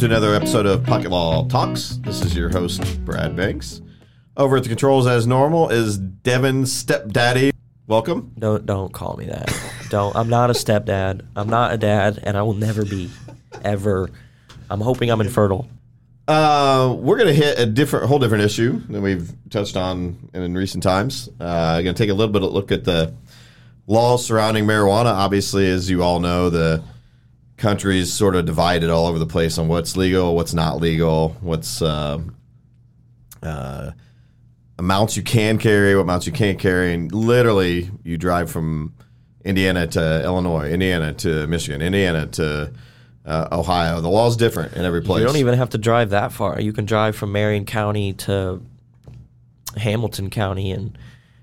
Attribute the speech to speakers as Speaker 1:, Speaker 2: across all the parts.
Speaker 1: to another episode of Pocket Law Talks. This is your host, Brad Banks. Over at the controls, as normal, is Devin Stepdaddy. Welcome.
Speaker 2: Don't don't call me that. don't. I'm not a stepdad. I'm not a dad, and I will never be, ever. I'm hoping I'm infertile.
Speaker 1: Uh, we're going to hit a different, whole different issue than we've touched on in, recent times. Uh, going to take a little bit of a look at the laws surrounding marijuana. Obviously, as you all know, the country's sort of divided all over the place on what's legal, what's not legal, what's uh, uh, amounts you can carry, what amounts you can't carry, and literally you drive from Indiana to Illinois, Indiana to Michigan, Indiana to uh, Ohio. The law's different in every place.
Speaker 2: You don't even have to drive that far. You can drive from Marion County to Hamilton County, and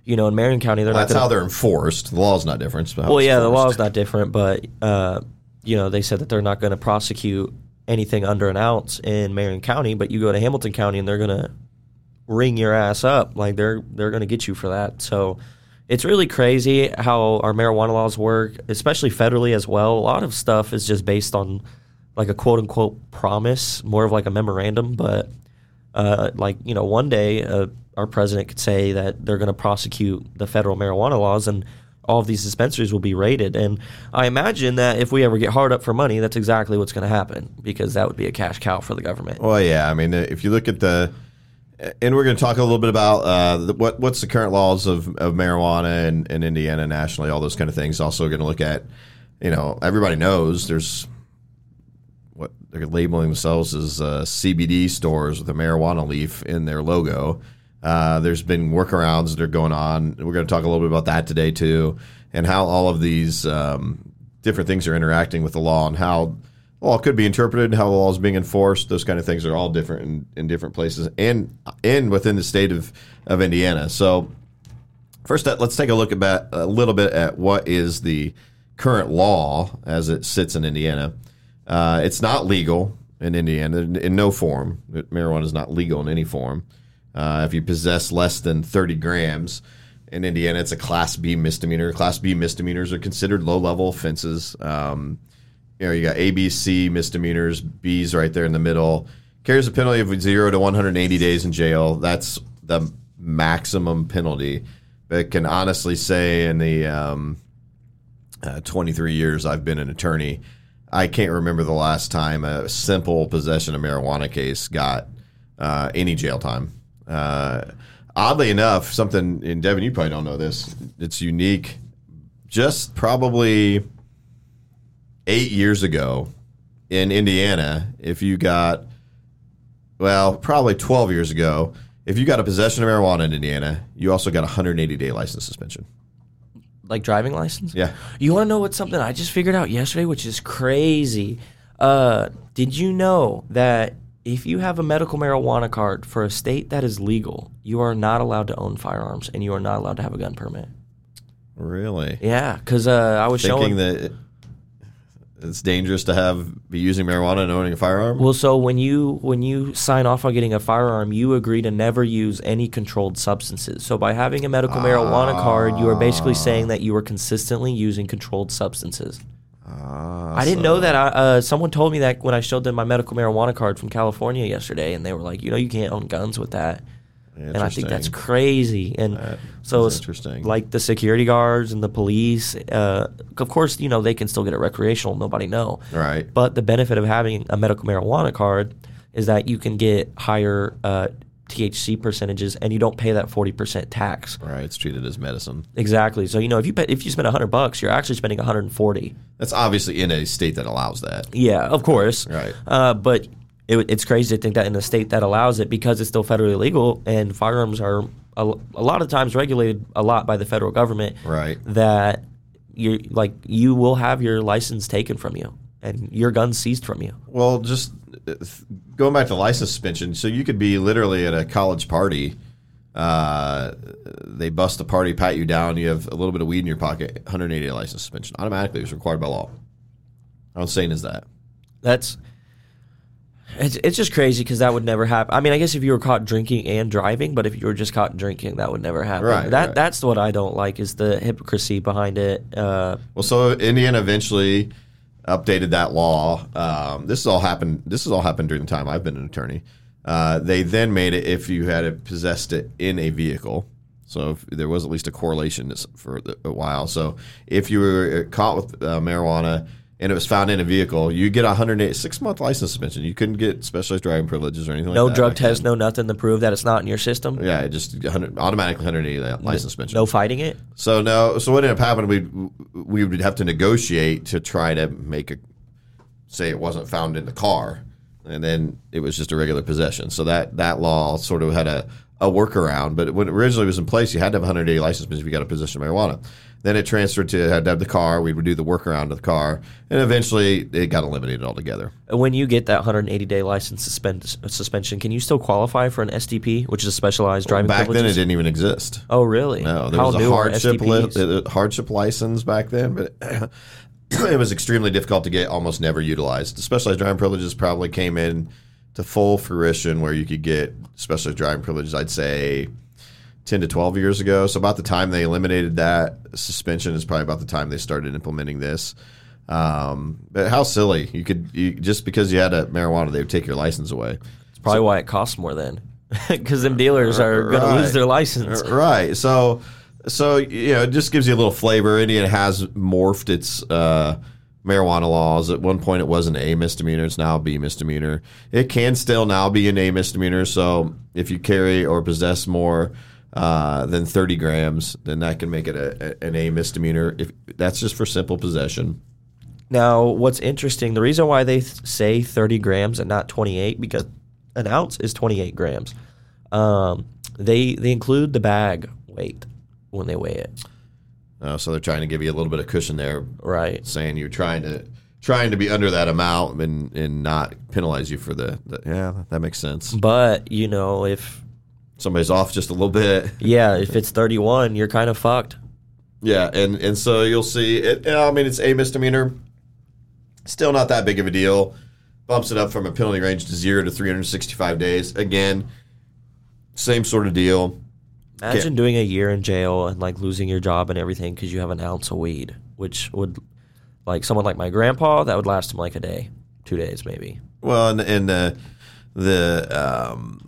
Speaker 2: you know, in Marion County, they're
Speaker 1: well,
Speaker 2: not.
Speaker 1: That's how they're enforced. The law's not different.
Speaker 2: Well, yeah, the law's not different, but uh, you know, they said that they're not going to prosecute anything under an ounce in Marion County, but you go to Hamilton County and they're going to ring your ass up. Like they're they're going to get you for that. So it's really crazy how our marijuana laws work, especially federally as well. A lot of stuff is just based on like a quote unquote promise, more of like a memorandum. But uh, like you know, one day uh, our president could say that they're going to prosecute the federal marijuana laws, and all of these dispensaries will be raided. And I imagine that if we ever get hard up for money, that's exactly what's going to happen because that would be a cash cow for the government.
Speaker 1: Well, yeah, I mean, if you look at the and we're going to talk a little bit about uh, the, what what's the current laws of, of marijuana in, in Indiana nationally, all those kind of things. Also, going to look at, you know, everybody knows there's what they're labeling themselves as uh, CBD stores with a marijuana leaf in their logo. Uh, there's been workarounds that are going on. We're going to talk a little bit about that today too, and how all of these um, different things are interacting with the law and how law could be interpreted, how the law is being enforced. Those kind of things are all different in, in different places and and within the state of, of Indiana. So first, let's take a look at a little bit at what is the current law as it sits in Indiana. Uh, it's not legal in Indiana in, in, no form. Marijuana is not legal in any form. Uh, if you possess less than 30 grams in Indiana, it's a Class B misdemeanor. Class B misdemeanors are considered low level offenses. Um, you know, you got ABC misdemeanors, B's right there in the middle. Carries a penalty of zero to 180 days in jail. That's the maximum penalty. But can honestly say in the um, uh, 23 years I've been an attorney, I can't remember the last time a simple possession of marijuana case got uh, any jail time. Uh, oddly enough, something, in Devin, you probably don't know this, it's unique. Just probably eight years ago in Indiana, if you got, well, probably 12 years ago, if you got a possession of marijuana in Indiana, you also got a 180 day license suspension.
Speaker 2: Like driving license?
Speaker 1: Yeah.
Speaker 2: You want to know what's something I just figured out yesterday, which is crazy? Uh, did you know that if you have a medical marijuana card for a state that is legal, you are not allowed to own firearms and you are not allowed to have a gun permit?
Speaker 1: Really?
Speaker 2: Yeah, because uh, I was
Speaker 1: thinking
Speaker 2: showing
Speaker 1: that it's dangerous to have be using marijuana and owning a firearm.
Speaker 2: Well, so when you when you sign off on getting a firearm, you agree to never use any controlled substances. So by having a medical marijuana card, you are basically saying that you are consistently using controlled substances.
Speaker 1: Ah,
Speaker 2: I didn't
Speaker 1: so-
Speaker 2: know that. I, uh, someone told me that when I showed them my medical marijuana card from California yesterday, and they were like, "You know, you can't own guns with that." And I think that's crazy. And
Speaker 1: That
Speaker 2: so it's
Speaker 1: interesting.
Speaker 2: like the security guards and the police. Uh, of course, you know they can still get it recreational. Nobody know.
Speaker 1: Right.
Speaker 2: But the benefit of having a medical marijuana card is that you can get higher uh, THC percentages, and you don't pay that forty percent tax.
Speaker 1: Right. It's treated as medicine.
Speaker 2: Exactly. So you know if you pay, if you spend hundred bucks, you're actually spending one hundred and forty.
Speaker 1: That's obviously in a state that allows that.
Speaker 2: Yeah, of course.
Speaker 1: Right.
Speaker 2: Uh, but it, it's crazy to think that in a state that allows it because it's still federally legal and firearms are a, a lot of times regulated a lot by the federal government.
Speaker 1: Right.
Speaker 2: That you like you will have your license taken from you and your gun seized from you.
Speaker 1: Well, just uh, going back to license suspension, so you could be literally at a college party. Uh, they bust the party, pat you down. You have a little bit of weed in your pocket. 180 day license suspension automatically is required by law. How insane is that?
Speaker 2: That's it's, it's just crazy because that would never happen. I mean, I guess if you were caught drinking and driving, but if you were just caught drinking, that would never happen.
Speaker 1: Right,
Speaker 2: That
Speaker 1: right.
Speaker 2: that's what I don't like is the hypocrisy behind it. Uh,
Speaker 1: Well, so Indiana eventually updated that law. Um, this has all happened. This has all happened during the time I've been an attorney. Uh, they then made it if you had it possessed it in a vehicle. So there was at least a correlation for a while. So if you were caught with uh, marijuana and it was found in a vehicle, you get a 106 month license suspension. You couldn't get specialized driving privileges or anything
Speaker 2: no
Speaker 1: like that.
Speaker 2: No
Speaker 1: drug
Speaker 2: test, no nothing to prove that it's not in your system.
Speaker 1: Yeah, it just 100, automatically 180 license suspension.
Speaker 2: No fighting it.
Speaker 1: So no. So what ended up happening? We we would have to negotiate to try to make a say it wasn't found in the car, and then it was just a regular possession. So that that law sort of had a a workaround. But when it originally was in place, you had to have a 180 license if you got a possession of marijuana. Then it transferred to had to have the car. We would do the workaround of the car, and eventually it got eliminated altogether.
Speaker 2: When you get that 180 day license suspend, suspension, can you still qualify for an SDP, which is a specialized driving
Speaker 1: Back then, it didn't even exist.
Speaker 2: oh, really?
Speaker 1: No, there
Speaker 2: How
Speaker 1: was a hardship li- uh, hardship license back then, but it was extremely difficult to get. Almost never utilized. The specialized driving privileges probably came in to full fruition where you could get specialized driving privileges. I'd say ten to twelve years ago. So about the time they eliminated that suspension is probably about the time they started implementing this. Um, but how silly! You could you, just because you had a marijuana, they would take your license away.
Speaker 2: It's probably why it costs more then, because them dealers are going to lose their license.
Speaker 1: Right. So, so you know, it just gives you a little flavor. Indiana has morphed its uh, marijuana laws. At one point, it was an A misdemeanor. It's now a B misdemeanor. It can still now be an A misdemeanor. So, if you carry or possess more uh, than 30 grams, then that can make it a, a- an A misdemeanor. If that's just for simple possession.
Speaker 2: Now, what's interesting, the reason why they th- say 30 grams and not 28, because an ounce is 28 grams. Um, they they include the bag weight when they weigh it,
Speaker 1: Uh, so they're trying to give you a little bit of cushion there,
Speaker 2: right?
Speaker 1: saying you're trying to trying to be under that amount and and not penalize you for the, the yeah that makes sense.
Speaker 2: But you know, if
Speaker 1: somebody's off just a little bit.
Speaker 2: yeah, if it's 31, you're kind of fucked.
Speaker 1: Yeah, and and so you'll see it. I mean, it's a misdemeanor. Still not that big of a deal. Bumps it up from a penalty range to zero to 365 days. Again, same sort of deal.
Speaker 2: Imagine doing a year in jail and like losing your job and everything because you have an ounce of weed, which would like someone like my grandpa that would last him like a day, two days maybe.
Speaker 1: Well, and, and uh, the um,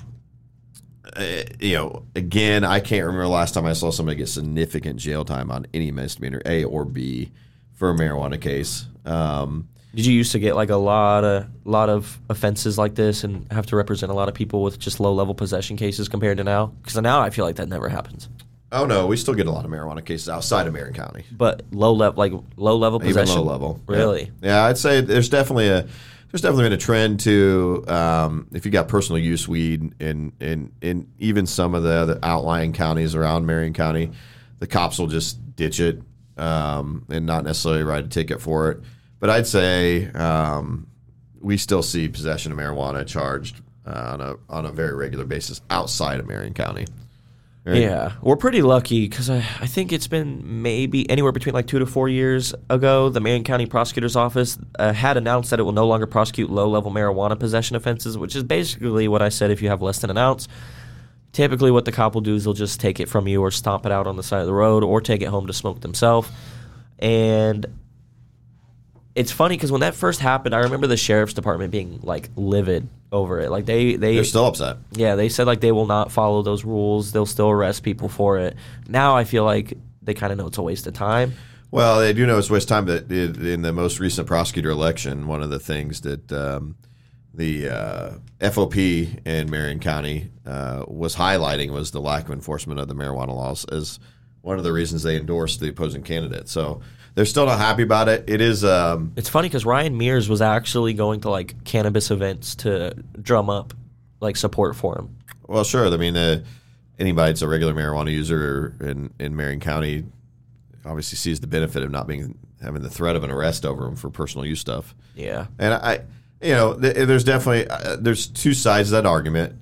Speaker 1: you know, again, I can't remember the last time I saw somebody get significant jail time on any misdemeanor, A or B, for a marijuana case. Um,
Speaker 2: Did you used to get like a lot of lot of offenses like this and have to represent a lot of people with just low level possession cases compared to now? Because now I feel like that never happens.
Speaker 1: oh no, we still get a lot of marijuana cases outside of Marion County.
Speaker 2: But low level, like low level
Speaker 1: even
Speaker 2: possession,
Speaker 1: low level.
Speaker 2: Really?
Speaker 1: Yeah. Yeah, I'd say there's definitely a there's definitely been a trend to um, if you got personal use weed in in in even some of the other outlying counties around Marion County, the cops will just ditch it um, and not necessarily write a ticket for it. But I'd say um, we still see possession of marijuana charged uh, on a on a very regular basis outside of Marion County. Right?
Speaker 2: Yeah, we're pretty lucky because I, I think it's been maybe anywhere between like two to four years ago. The Marion County Prosecutor's Office uh, had announced that it will no longer prosecute low level marijuana possession offenses, which is basically what I said if you have less than an ounce. Typically, what the cop will do is they'll just take it from you or stomp it out on the side of the road or take it home to smoke themselves. And it's funny because when that first happened, I remember the sheriff's department being like livid over it. Like they they
Speaker 1: They're still upset.
Speaker 2: yeah, they said like they will not follow those rules. They'll still arrest people for it. Now I feel like they kind of know it's a waste of time.
Speaker 1: Well, they do know it's a waste of time that in the most recent prosecutor election, one of the things that um, the uh, FOP in Marion County uh, was highlighting was the lack of enforcement of the marijuana laws as one of the reasons they endorsed the opposing candidate. So they're still not happy about it. It is. Um,
Speaker 2: It's funny because Ryan Mears was actually going to like cannabis events to drum up like support for him.
Speaker 1: well, sure. I mean, uh, anybody that's a regular marijuana user in, in Marion County obviously sees the benefit of not being having the threat of an arrest over them for personal use stuff.
Speaker 2: Yeah.
Speaker 1: And I, you know, th- there's definitely uh, there's two sides to that argument.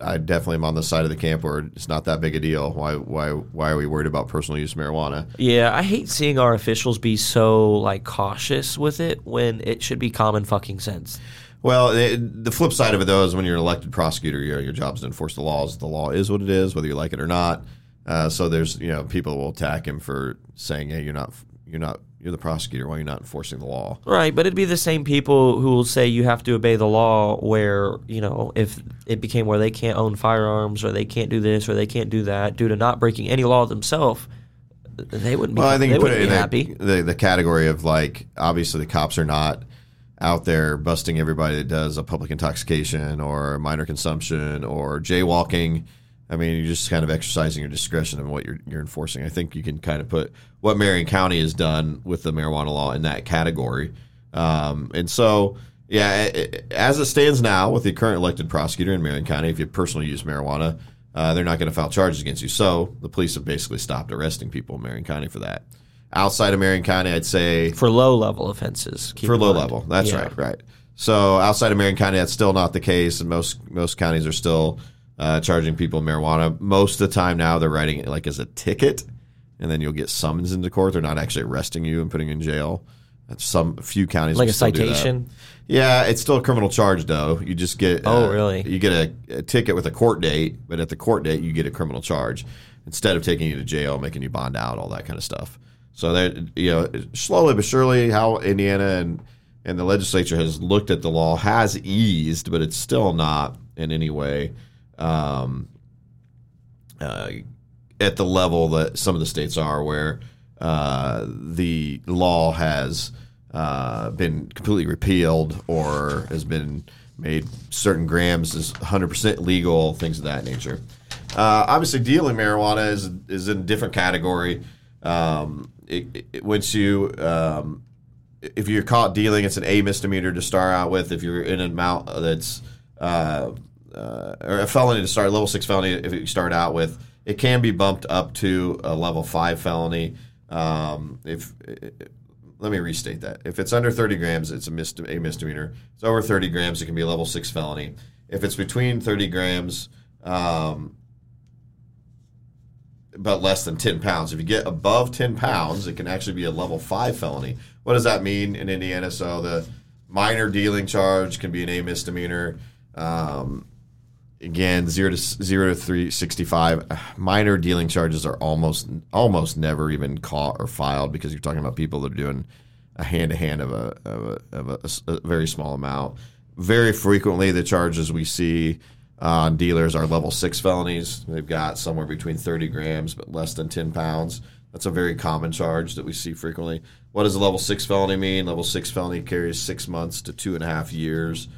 Speaker 1: I definitely am on the side of the camp where it's not that big a deal. Why why why are we worried about personal use marijuana?
Speaker 2: Yeah, I hate seeing our officials be so like cautious with it when it should be common fucking sense.
Speaker 1: Well, it, the flip side of it though is when you're an elected prosecutor, your your job is to enforce the laws. The law is what it is, whether you like it or not. Uh, so there's you know people will attack him for saying, hey, you're not you're not you're the prosecutor. Why are you not enforcing the law?
Speaker 2: Right, but it'd be the same people who will say you have to obey the law. Where you know, if it became where they can't own firearms or they can't do this or they can't do that due to not breaking any law themselves, they wouldn't be.
Speaker 1: Well, I think
Speaker 2: they
Speaker 1: you put it in
Speaker 2: happy.
Speaker 1: The, the category of like obviously the cops are not out there busting everybody that does a public intoxication or minor consumption or jaywalking. I mean, you're just kind of exercising your discretion of what you're you're enforcing. I think you can kind of put what Marion County has done with the marijuana law in that category. Um, and so, yeah, it- it- as it stands now with the current elected prosecutor in Marion County, if you personally use marijuana, uh, they're not going to file charges against you. So the police have basically stopped arresting people in Marion County for that. Outside of Marion County, I'd say
Speaker 2: for low level offenses.
Speaker 1: for low
Speaker 2: mind.
Speaker 1: level. That's
Speaker 2: Yeah.
Speaker 1: right, right. So outside of Marion County, that's still not the case, and most most counties are still uh, charging people marijuana. Most of the time now, they're writing it like as a ticket, and then you'll get summons into court. They're not actually arresting you and putting you in jail. That's some few counties
Speaker 2: Like a
Speaker 1: still do that.
Speaker 2: citation.
Speaker 1: Yeah, it's still a criminal charge though. You just get
Speaker 2: Oh,
Speaker 1: uh,
Speaker 2: really?
Speaker 1: You get a, a ticket with a court date, but at the court date you get a criminal charge instead of taking you to jail, making you bond out, all that kind of stuff. So that you know, slowly but surely, how Indiana and and the legislature has looked at the law has eased, but it's still not in any way um, uh, at the level that some of the states are, where uh, the law has uh, been completely repealed or has been made certain grams is 100% legal, things of that nature. Uh, obviously, dealing marijuana is is in a different category. Um, it, it, once you um, if you're caught dealing, it's an A misdemeanor to start out with. If you're in an amount that's uh, uh, or a felony to start, level six felony, if you start out with, it can be bumped up to a level five felony. Um, if let me restate that, if it's under 30 grams, it's a, misde- a misdemeanor. It's over 30 grams, it can be a level six felony. If it's between 30 grams, um, but less than 10 pounds. If you get above 10 pounds, it can actually be a level 5 felony. What does that mean in Indiana? So the minor dealing charge can be an A misdemeanor. Um, again, 0 to 0 to 365 uh, minor dealing charges are almost almost never even caught or filed because you're talking about people that are doing a hand to hand of a of, a, of a, a very small amount. Very frequently, the charges we see on dealers are level six felonies. They've got somewhere between 30 grams but less than 10 pounds. That's a very common charge that we see frequently. What does a level six felony mean? Level six felony carries six months to two and a half years.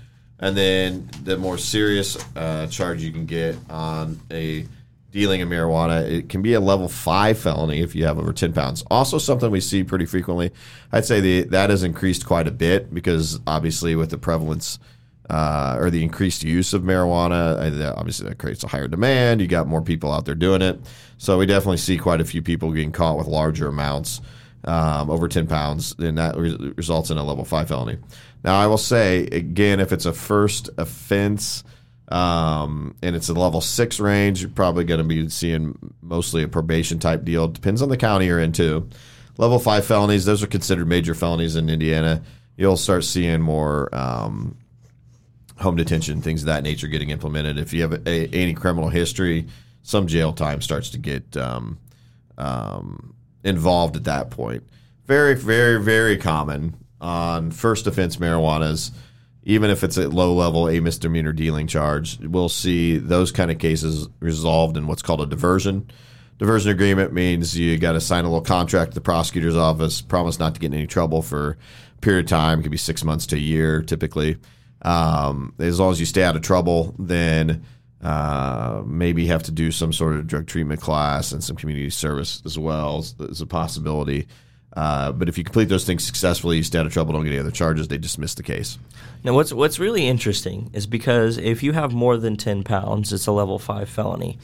Speaker 1: And then the more serious uh, charge you can get on a dealing in marijuana, it can be a level five felony if you have over 10 pounds. Also, something we see pretty frequently. I'd say the, that has increased quite a bit because obviously with the prevalence uh, or the increased use of marijuana, uh, obviously that creates a higher demand. You got more people out there doing it. So we definitely see quite a few people getting caught with larger amounts um, over 10 pounds, and that re- results in a level five felony. Now, I will say again, if it's a first offense um, and it's a level six range, you're probably going to be seeing mostly a probation type deal. Depends on the county you're in, too. Level five felonies, those are considered major felonies in Indiana. You'll start seeing more um, home detention, things of that nature getting implemented. If you have a, any criminal history, some jail time starts to get um, um, involved at that point. Very, very, very common on first offense marijuanas, even if it's a low level, a misdemeanor dealing charge. We'll see those kind of cases resolved in what's called a diversion. Diversion agreement means you got to sign a little contract to the prosecutor's office, promise not to get in any trouble for a period of time. It could be six months to a year, typically. Um, as long as you stay out of trouble, then uh, maybe have to do some sort of drug treatment class and some community service as well as, a possibility. Uh, but if you complete those things successfully, you stay out of trouble, don't get any other charges, they dismiss the case.
Speaker 2: Now, what's what's really interesting is because if you have more than ten pounds, it's a level five felony,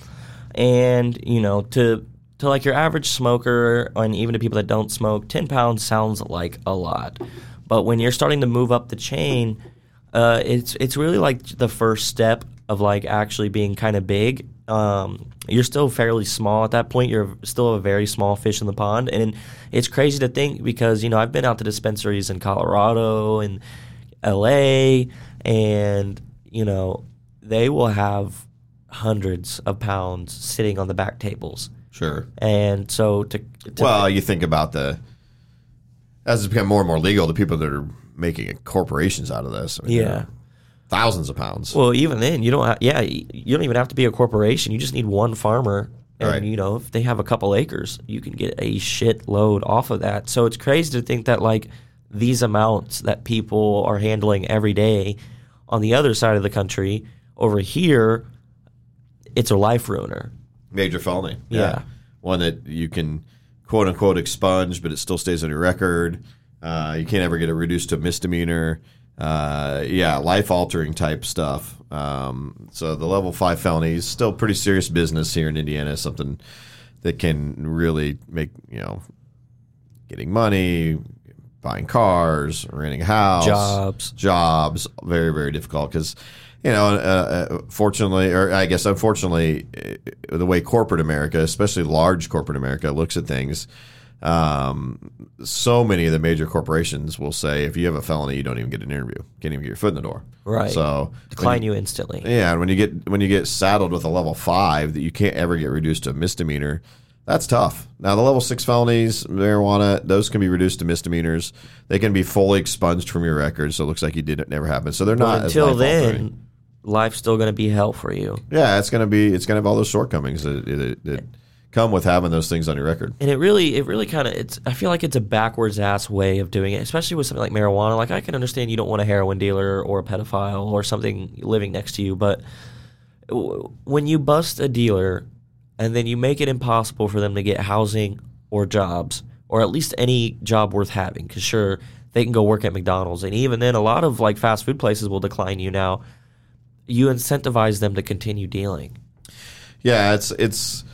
Speaker 2: and you know to to like your average smoker and even to people that don't smoke, ten pounds sounds like a lot, but when you're starting to move up the chain, uh, it's it's really like the first step of like actually being kind of big. Um, you're still fairly small at that point. You're still a very small fish in the pond, and it's crazy to think because you know I've been out to dispensaries in Colorado and L.A. and you know they will have hundreds of pounds sitting on the back tables,
Speaker 1: Sure.
Speaker 2: and so to, to
Speaker 1: Well, you think about the as it's become more and more legal, the people that are making corporations out of this, I mean,
Speaker 2: Yeah.
Speaker 1: Thousands of pounds.
Speaker 2: Well, even then, you don't. Yeah, you don't even have to be a corporation. You just need one farmer, and
Speaker 1: Right.
Speaker 2: you know, if they have a couple acres, you can get a shit load off of that. So it's crazy to think that like these amounts that people are handling every day on the other side of the country over here, it's a life ruiner.
Speaker 1: Major felony.
Speaker 2: Yeah.
Speaker 1: One that you can quote unquote expunge, but it still stays on your record. Uh, you can't ever get it reduced to a misdemeanor. Uh, yeah, life altering type stuff. Um, so the level five felony is still pretty serious business here in Indiana. Something that can really make you know getting money, buying cars, renting a house,
Speaker 2: Jobs.
Speaker 1: jobs. Very very difficult because you know, uh, uh, fortunately, or I guess unfortunately, uh, the way corporate America, especially large corporate America, looks at things. Um, so many of the major corporations will say, if you have a felony, you don't even get an interview, can't even get your foot in the door.
Speaker 2: Right.
Speaker 1: So
Speaker 2: Decline you instantly.
Speaker 1: yeah, and when you get when you get saddled with a level five that you can't ever get reduced to a misdemeanor, that's tough. Now the level six felonies, marijuana, those can be reduced to misdemeanors. They can be fully expunged from your record, so it looks like you did it never happened. So they're not as
Speaker 2: until then, life's still going to be hell for you.
Speaker 1: Yeah, it's gonna be it's gonna have all those shortcomings that, that, that come with having those things on your record.
Speaker 2: And it really, it really kind of, it's. I feel like it's a backwards ass way of doing it, especially with something like marijuana. Like I can understand you don't want a heroin dealer or a pedophile or something living next to you, but w- when you bust a dealer and then you make it impossible for them to get housing or jobs or at least any job worth having, because sure they can go work at McDonald's, and even then, a lot of like fast food places will decline you now. You incentivize them to continue dealing.
Speaker 1: Yeah, it's it's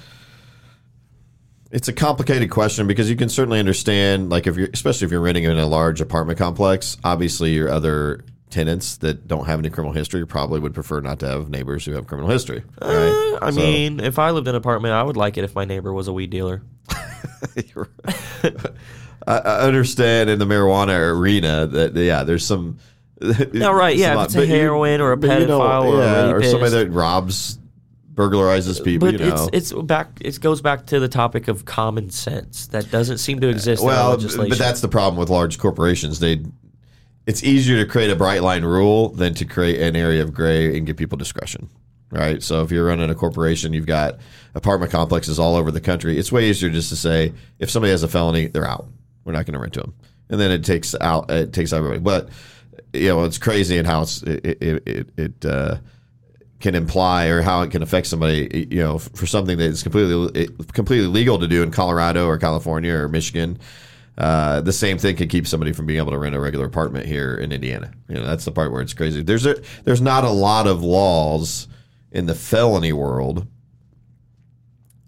Speaker 1: it's a complicated question because you can certainly understand, like if you're, especially if you're renting in a large apartment complex. Obviously, your other tenants that don't have any criminal history probably would prefer not to have neighbors who have criminal history. Right?
Speaker 2: Uh, I
Speaker 1: So-
Speaker 2: mean, if I lived in an apartment, I would like it if my neighbor was a weed dealer.
Speaker 1: I, understand in the marijuana arena that yeah, there's some.
Speaker 2: No, right, yeah, it's a
Speaker 1: but you-
Speaker 2: heroin or a
Speaker 1: but you
Speaker 2: pedophile or a
Speaker 1: yeah, or somebody that robs, burglarizes people.
Speaker 2: But
Speaker 1: you know,
Speaker 2: it's it's back. It goes back to the topic of common sense that doesn't seem to exist
Speaker 1: well,
Speaker 2: legislation.
Speaker 1: but that's the problem with large corporations. They, it's easier to create a bright line rule than to create an area of gray and give people discretion. Right. So if you're running a corporation, you've got apartment complexes all over the country. It's way easier just to say if somebody has a felony, they're out. We're not going to rent to them, and then it takes out it takes out everybody. But you know, it's crazy in how it's it it it, it uh, can imply or how it can affect somebody, you know, for something that is completely completely legal to do in Colorado or California or Michigan. Uh, the same thing can keep somebody from being able to rent a regular apartment here in Indiana. You know, that's the part where it's crazy. There's a, there's not a lot of laws in the felony world.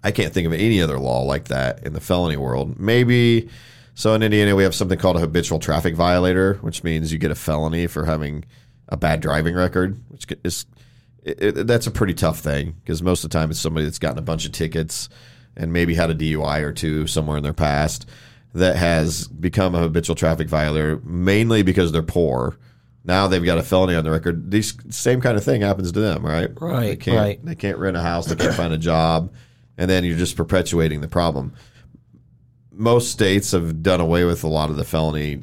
Speaker 1: I can't think of any other law like that in the felony world. Maybe so in Indiana we have something called a habitual traffic violator, which means you get a felony for having a bad driving record, which is it, it, that's a pretty tough thing because most of the time it's somebody that's gotten a bunch of tickets and maybe had a DUI or two somewhere in their past that has become a habitual traffic violator mainly because they're poor. Now they've got a felony on the record. These same kind of thing happens to them, right?
Speaker 2: Right,
Speaker 1: They can't,
Speaker 2: right.
Speaker 1: They can't rent a house. They can't find a job, and then you're just perpetuating the problem. Most states have done away with a lot of the felony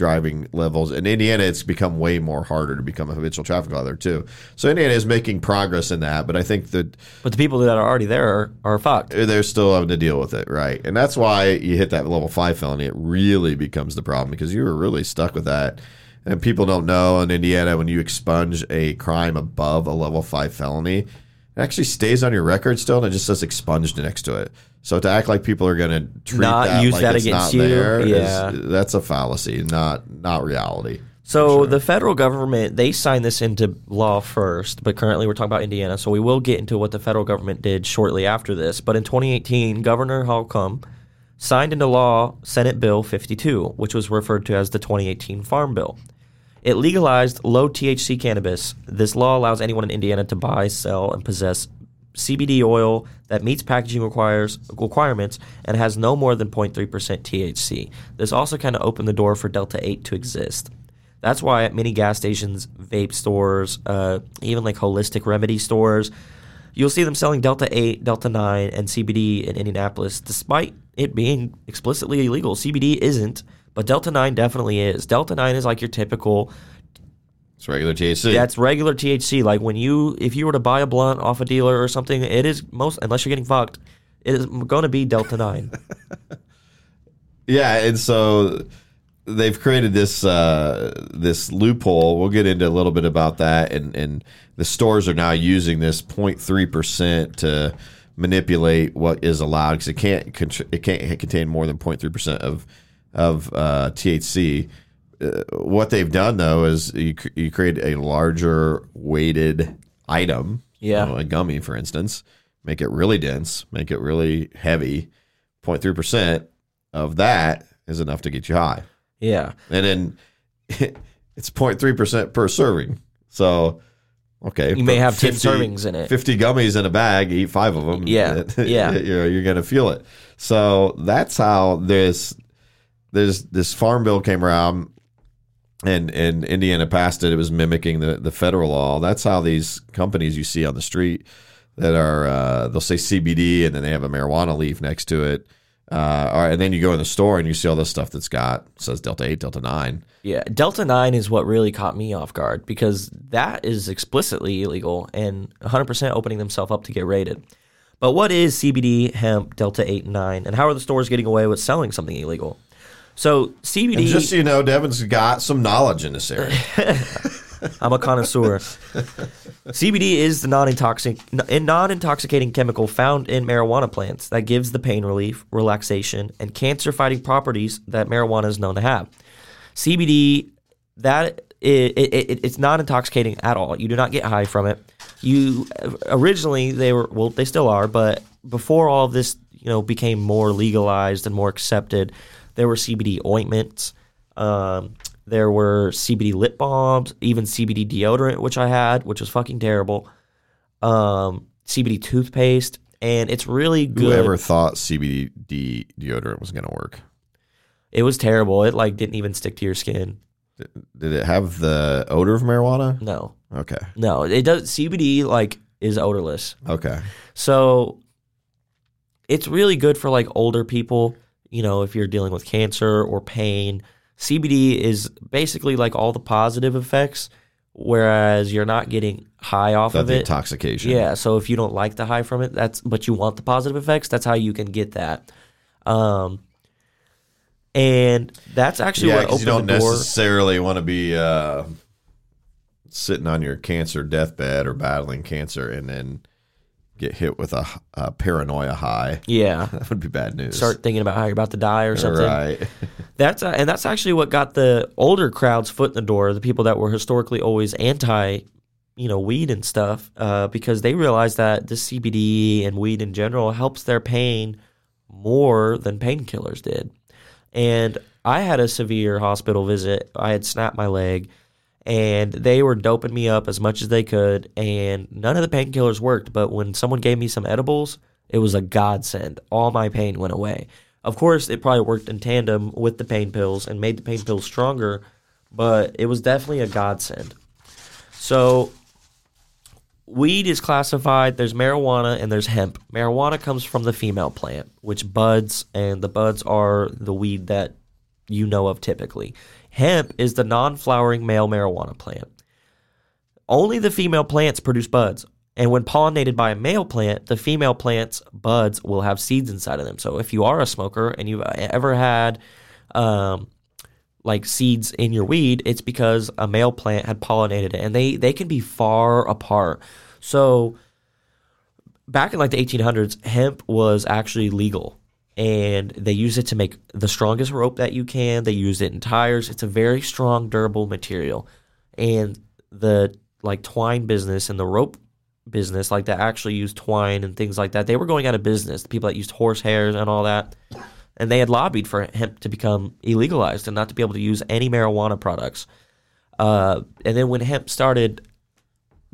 Speaker 1: driving levels. In Indiana, it's become way more harder to become a habitual traffic violator too. So Indiana is making progress in that, but I think that
Speaker 2: but the people that are already there are, are fucked.
Speaker 1: Uh, they're still having to deal with it, right? And that's why you hit that level five felony. It really becomes the problem because you were really stuck with that. And people don't know in Indiana when you expunge a crime above a level five felony, it actually stays on your record still, and it just says expunged next to it. So to act like people are going to treat
Speaker 2: Not
Speaker 1: that
Speaker 2: use
Speaker 1: like
Speaker 2: that against
Speaker 1: not
Speaker 2: you,
Speaker 1: there is-
Speaker 2: yeah.
Speaker 1: that's a fallacy, not not reality.
Speaker 2: So the federal government they signed this into law first, but currently we're talking about Indiana. So we will get into what the federal government did shortly after this. But in 2018, Governor Holcomb signed into law Senate Bill 52, which was referred to as the 2018 Farm Bill. It legalized low THC cannabis. This law allows anyone in Indiana to buy, sell, and possess CBD oil that meets packaging requires requirements and has no more than 0.3% THC. This also kind of opened the door for Delta 8 to exist. That's why at many gas stations, vape stores, uh, even like holistic remedy stores, you'll see them selling Delta 8, Delta 9, and CBD in Indianapolis, despite it being explicitly illegal. CBD isn't, but Delta 9 definitely is. Delta 9 is like your typical
Speaker 1: It's regular THC.
Speaker 2: that's regular THC. Like when you, if you were to buy a blunt off a dealer or something, it is most, unless you're getting fucked, it is going to be Delta 9.
Speaker 1: Yeah, and so they've created this uh, this loophole. We'll get into a little bit about that, and and the stores are now using this 0.3 percent to manipulate what is allowed because it can't it can't contain more than 0.3 percent of of uh, THC. Uh, what they've done though is you, cr- you create a larger weighted item,
Speaker 2: Yeah.
Speaker 1: you know, a gummy, for instance, make it really dense, make it really heavy. 0.3 percent of that is enough to get you high,
Speaker 2: yeah.
Speaker 1: and then it's 0.3 percent per serving. So, okay,
Speaker 2: You may have 10 servings in it.
Speaker 1: 50 gummies in a bag, eat five of them.
Speaker 2: Yeah, yeah.
Speaker 1: you're, you're gonna feel it. So that's how this there's this farm bill came around. And, and Indiana passed it. It was mimicking the, the federal law. That's how these companies you see on the street that are uh, they'll say CBD and then they have a marijuana leaf next to it. Uh, all right, and then you go in the store and you see all this stuff that's got says Delta Eight, Delta Nine.
Speaker 2: Yeah, Delta 9 is what really caught me off guard because that is explicitly illegal and 100% opening themselves up to get raided. But what is CBD, hemp, Delta 8 and 9, and how are the stores getting away with selling something illegal? So, CBD,
Speaker 1: And just so you know, Devin's got some knowledge in this area.
Speaker 2: I'm a connoisseur. CBD is the non-intoxic, non-intoxicating chemical found in marijuana plants that gives the pain relief, relaxation, and cancer-fighting properties that marijuana is known to have. CBD that it, it, it, it's not intoxicating at all. You do not get high from it. You originally they were well they still are, but before all of this you know became more legalized and more accepted, there were CBD ointments. Um, there were CBD lip balms, even CBD deodorant, which I had, which was fucking terrible. Um, CBD toothpaste, and it's really good.
Speaker 1: Whoever thought CBD de- deodorant was going to work?
Speaker 2: It was terrible. It like didn't even stick to your skin.
Speaker 1: Did it have the odor of marijuana?
Speaker 2: No,
Speaker 1: Okay.
Speaker 2: no, it does. CBD like is odorless.
Speaker 1: Okay.
Speaker 2: So it's really good for like older people, you know, if you're dealing with cancer or pain. CBD is basically like all the positive effects, whereas you're not getting high off of it.
Speaker 1: intoxication.
Speaker 2: Yeah, so if you don't like the high from it, that's but you want the positive effects, that's how you can get that. Um and that's actually
Speaker 1: Yeah,
Speaker 2: what opened
Speaker 1: you don't
Speaker 2: the door.
Speaker 1: necessarily want to be uh, sitting on your cancer deathbed or battling cancer and then get hit with a, a paranoia high.
Speaker 2: Yeah.
Speaker 1: That would be bad news.
Speaker 2: Start thinking about how you're about to die or something.
Speaker 1: Right.
Speaker 2: That's uh, and that's actually what got the older crowds foot in the door. The people that were historically always anti, you know, weed and stuff, uh, because they realized that the CBD and weed in general helps their pain more than painkillers did. And I had a severe hospital visit. I had snapped my leg, and they were doping me up as much as they could, and none of the painkillers worked. But when someone gave me some edibles, it was a godsend. All my pain went away. Of course, it probably worked in tandem with the pain pills and made the pain pills stronger, but it was definitely a godsend. So, weed is classified there's marijuana and there's hemp. Marijuana comes from the female plant, which buds, and the buds are the weed that you know of typically. Hemp is the non flowering male marijuana plant. Only the female plants produce buds. And when pollinated by a male plant, the female plant's buds will have seeds inside of them. So if you are a smoker and you've ever had um, like seeds in your weed, it's because a male plant had pollinated it, and they they can be far apart. So back in like the 1800s, hemp was actually legal, and they use it to make the strongest rope that you can. They use it in tires. It's a very strong, durable material, and the like twine business and the rope business, like that actually used twine and things like that, they were going out of business. The people that used horse hairs and all that and they had lobbied for hemp to become illegalized and not to be able to use any marijuana products. Uh, and then when hemp started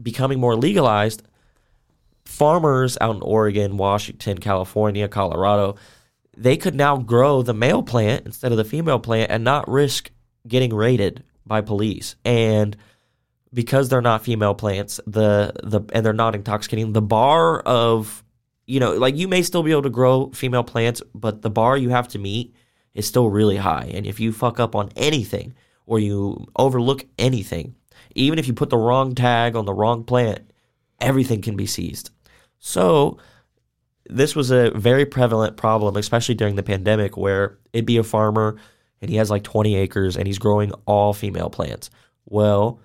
Speaker 2: becoming more legalized, farmers out in Oregon, Washington, California, Colorado, they could now grow the male plant instead of the female plant and not risk getting raided by police. And because they're not female plants, the the and they're not intoxicating, the bar of you know, like you may still be able to grow female plants, but the bar you have to meet is still really high. And if you fuck up on anything or you overlook anything, even if you put the wrong tag on the wrong plant, everything can be seized. So this was a very prevalent problem, especially during the pandemic, where it'd be a farmer and he has like 20 acres and he's growing all female plants. Well,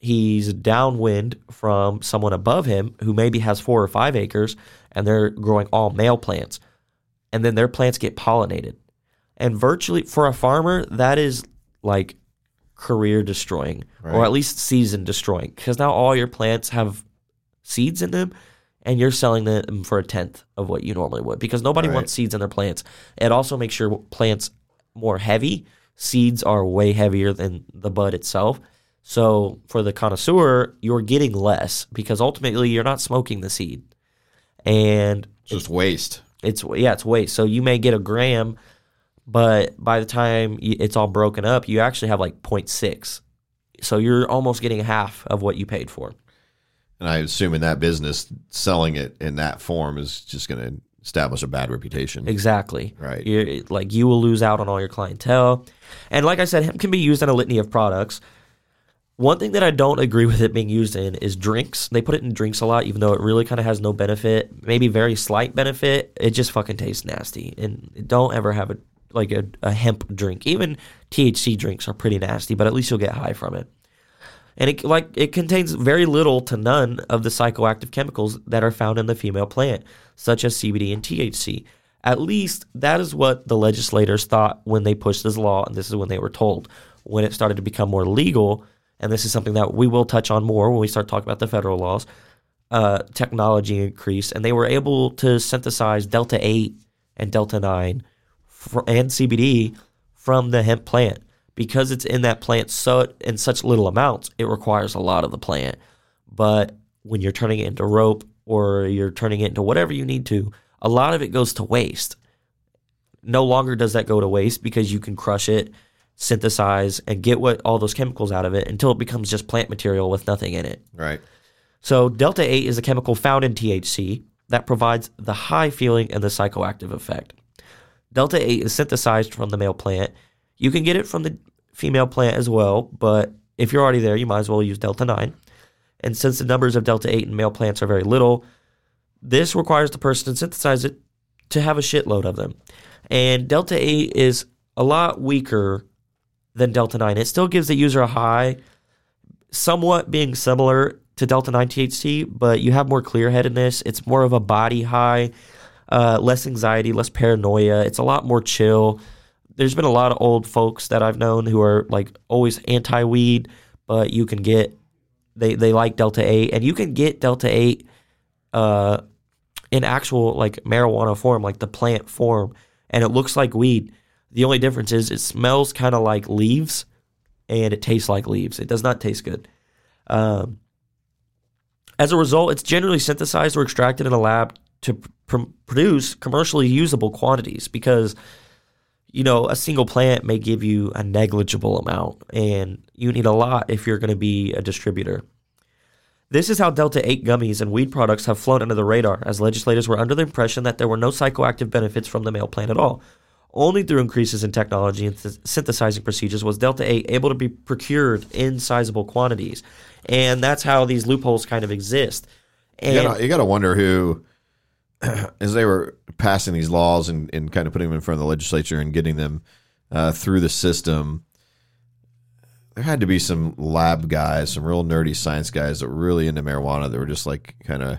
Speaker 2: he's downwind from someone above him who maybe has four or five acres and they're growing all male plants. And then their plants get pollinated. And virtually, for a farmer, that is like career destroying or at least season destroying because now all your plants have seeds in them and you're selling them for a tenth of what you normally would because nobody
Speaker 1: Right.
Speaker 2: wants seeds in their plants. It also makes your plants more heavy. Seeds are way heavier than the bud itself. So for the connoisseur, you're getting less because ultimately you're not smoking the seed. And
Speaker 1: Just waste.
Speaker 2: it's yeah, it's waste. So you may get a gram, but by the time it's all broken up, you actually have like 0.6. So you're almost getting half of what you paid for.
Speaker 1: And I assume in that business, selling it in that form is just going to establish a bad reputation.
Speaker 2: Exactly.
Speaker 1: Right.
Speaker 2: You're, like you will lose out on all your clientele. And like I said, hemp can be used in a litany of products. One thing that I don't agree with it being used in is drinks. They put it in drinks a lot, even though it really kind of has no benefit, maybe very slight benefit. It just fucking tastes nasty. And don't ever have a like a, a hemp drink. Even THC drinks are pretty nasty, but at least you'll get high from it. And it like it contains very little to none of the psychoactive chemicals that are found in the female plant, such as CBD and THC. At least that is what the legislators thought when they pushed this law, and this is when they were told. When it started to become more legal, and this is something that we will touch on more when we start talking about the federal laws, uh, technology increased, and they were able to synthesize delta eight and delta nine fr- and CBD from the hemp plant because it's in that plant so in such little amounts. It requires a lot of the plant, but when you're turning it into rope or you're turning it into whatever you need to, a lot of it goes to waste. No longer does that go to waste because you can crush it, synthesize, and get what all those chemicals out of it until it becomes just plant material with nothing in it.
Speaker 1: Right.
Speaker 2: So, Delta 8 is a chemical found in THC that provides the high feeling and the psychoactive effect. Delta 8 is synthesized from the male plant. You can get it from the female plant as well, but if you're already there, you might as well use Delta 9. And since the numbers of Delta 8 in male plants are very little, this requires the person to synthesize it to have a shitload of them. And Delta 8 is a lot weaker than Delta 9. It still gives the user a high, somewhat being similar to Delta 9 THC, but you have more clear headedness. It's more of a body high, uh, less anxiety, less paranoia. It's a lot more chill. There's been a lot of old folks that I've known who are like always anti weed, but you can get, they, they like Delta 8, and you can get Delta 8 uh, in actual like marijuana form, like the plant form, and it looks like weed. The only difference is it smells kind of like leaves and it tastes like leaves. It does not taste good. Um, as a result, it's generally synthesized or extracted in a lab to pr- produce commercially usable quantities because you know a single plant may give you a negligible amount and you need a lot if you're going to be a distributor. This is how Delta 8 gummies and weed products have flown under the radar, as legislators were under the impression that there were no psychoactive benefits from the male plant at all. Only through increases in technology and th- synthesizing procedures was Delta 8 able to be procured in sizable quantities. And that's how these loopholes kind of exist. And
Speaker 1: You gotta, you gotta wonder who, as they were passing these laws and, and kind of putting them in front of the legislature and getting them uh, through the system, there had to be some lab guys, some real nerdy science guys that were really into marijuana that were just like kind of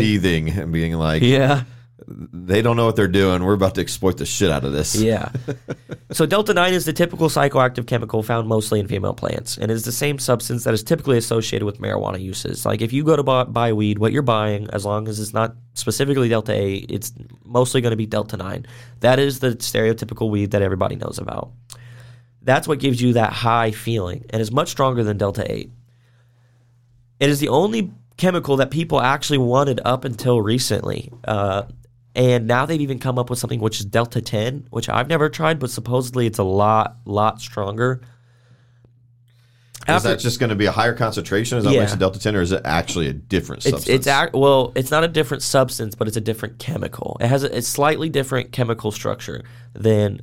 Speaker 1: seething and being like,
Speaker 2: yeah.
Speaker 1: They don't know what they're doing. We're about to exploit the shit out of this.
Speaker 2: Yeah. so Delta 9 is the typical psychoactive chemical found mostly in female plants and is the same substance that is typically associated with marijuana uses. Like if you go to buy, buy weed, what you're buying, as long as it's not specifically Delta 8, it's mostly going to be Delta 9. That is the stereotypical weed that everybody knows about. That's what gives you that high feeling and is much stronger than Delta 8. It is the only chemical that people actually wanted up until recently. Uh, and now they've even come up with something which is Delta 10, which I've never tried, but supposedly it's a lot, lot stronger. After-
Speaker 1: that just going to be a higher concentration? Is that
Speaker 2: Yeah.
Speaker 1: makes it Delta 10, or is it actually a different
Speaker 2: It's
Speaker 1: substance?
Speaker 2: it's ac- well, it's not a different substance, but it's a different chemical. It has a, a slightly different chemical structure than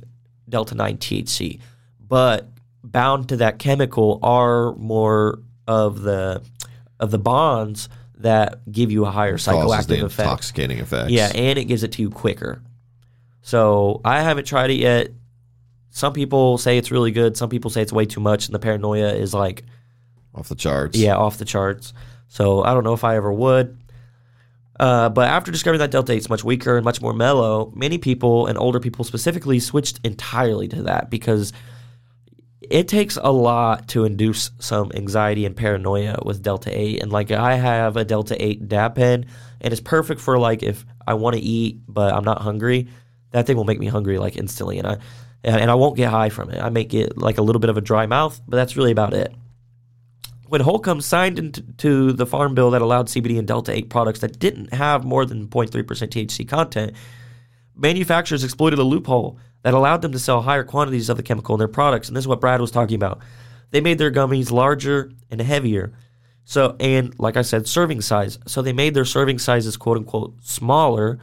Speaker 2: delta nine THC, but bound to that chemical are more of the of the bonds that give you a higher
Speaker 1: Causes the
Speaker 2: psychoactive effect.
Speaker 1: intoxicating effects.
Speaker 2: Yeah, and it gives it to you quicker. So I haven't tried it yet. Some people say it's really good. Some people say it's way too much, and the paranoia is like
Speaker 1: off the charts.
Speaker 2: yeah, off the charts. So I don't know if I ever would. Uh, but after discovering that Delta 8 is much weaker and much more mellow, many people and older people specifically switched entirely to that because it takes a lot to induce some anxiety and paranoia with Delta 8. And like I have a Delta 8 dab pen, and it's perfect for like if I want to eat but I'm not hungry, that thing will make me hungry like instantly, and I and I won't get high from it. I may get like a little bit of a dry mouth, but that's really about it when Holcomb signed into the farm bill that allowed CBD and Delta 8 products that didn't have more than 0.3% THC content, manufacturers exploited a loophole that allowed them to sell higher quantities of the chemical in their products. And this is what Brad was talking about. They made their gummies larger and heavier. So, and like I said, serving size. So they made their serving sizes quote unquote smaller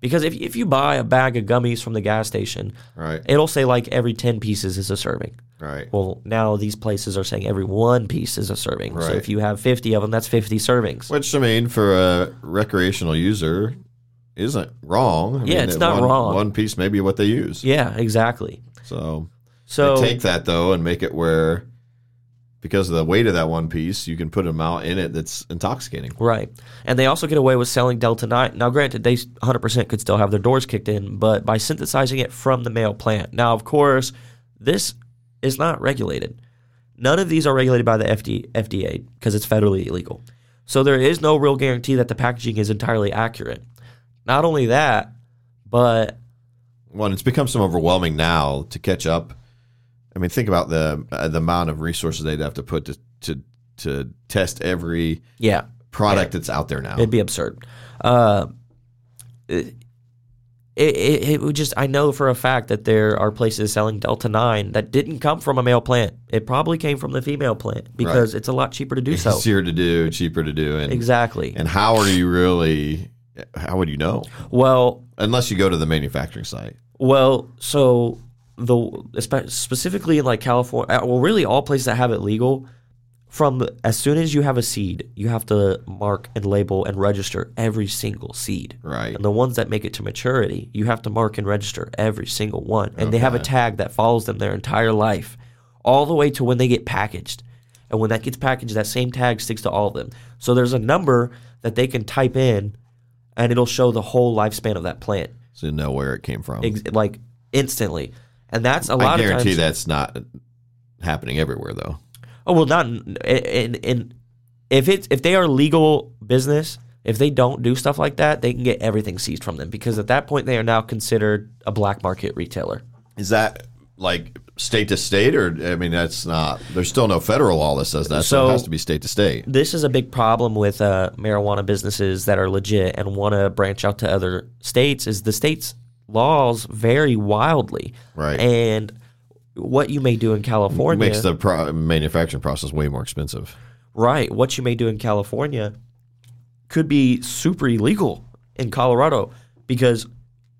Speaker 2: because if, if you buy a bag of gummies from the gas station,
Speaker 1: Right.
Speaker 2: it'll say like every 10 pieces is a serving.
Speaker 1: Right.
Speaker 2: Well, now these places are saying every one piece is a serving.
Speaker 1: Right.
Speaker 2: So if you have 50 of them, that's 50 servings.
Speaker 1: Which I mean, for a recreational user, isn't wrong. I
Speaker 2: Yeah,
Speaker 1: mean,
Speaker 2: it's not
Speaker 1: one,
Speaker 2: wrong.
Speaker 1: One piece may be what they use.
Speaker 2: Yeah, exactly.
Speaker 1: So,
Speaker 2: So
Speaker 1: take that though and make it where, because of the weight of that one piece, you can put an amount in it that's intoxicating.
Speaker 2: right, and they also get away with selling Delta Nine. Now, granted, they 100% could still have their doors kicked in, but by synthesizing it from the male plant. Now, of course, this is not regulated. None of these are regulated by the FD, FDA because it's federally illegal. So there is no real guarantee that the packaging is entirely accurate. Not only that, but
Speaker 1: One, it's become so overwhelming now to catch up. I mean, think about the uh, the amount of resources they'd have to put to to to test every
Speaker 2: yeah,
Speaker 1: product that's out there now.
Speaker 2: It'd be absurd. Uh, it, it, it would just, I know for a fact that there are places selling Delta 9 that didn't come from a male plant. It probably came from the female plant because it's a lot cheaper to do so.
Speaker 1: Easier to do, cheaper to do, and
Speaker 2: Exactly.
Speaker 1: and how are you really? How would you know
Speaker 2: Well,
Speaker 1: unless you go to the manufacturing site?
Speaker 2: well, so the specifically like California, uh, well, really all places that have it legal, from as soon as you have a seed, you have to mark and label and register every single seed.
Speaker 1: Right.
Speaker 2: And the ones that make it to maturity, you have to mark and register every single one. And they have a tag that follows them their entire life, all the way to when they get packaged. And when that gets packaged, that same tag sticks to all of them. So there's a number that they can type in, and it'll show the whole lifespan of that plant,
Speaker 1: So you know where it came from.
Speaker 2: ex- like instantly. And that's a lot of
Speaker 1: guarantee
Speaker 2: times.
Speaker 1: that's not happening everywhere, though.
Speaker 2: Oh well, not in, in, in if it's if they are legal business, if they don't do stuff like that, they can get everything seized from them because at that point they are now considered a black market retailer.
Speaker 1: Is that like state to state, or I mean, that's not. There's still no federal law that says that, so,
Speaker 2: So-
Speaker 1: it has to be state to state.
Speaker 2: This is a big problem with uh, marijuana businesses that are legit and want to branch out to other states. Is the states' laws vary wildly,
Speaker 1: Right.
Speaker 2: And what you may do in California
Speaker 1: makes the pro- manufacturing process way more expensive.
Speaker 2: Right. What you may do in California could be super illegal in Colorado because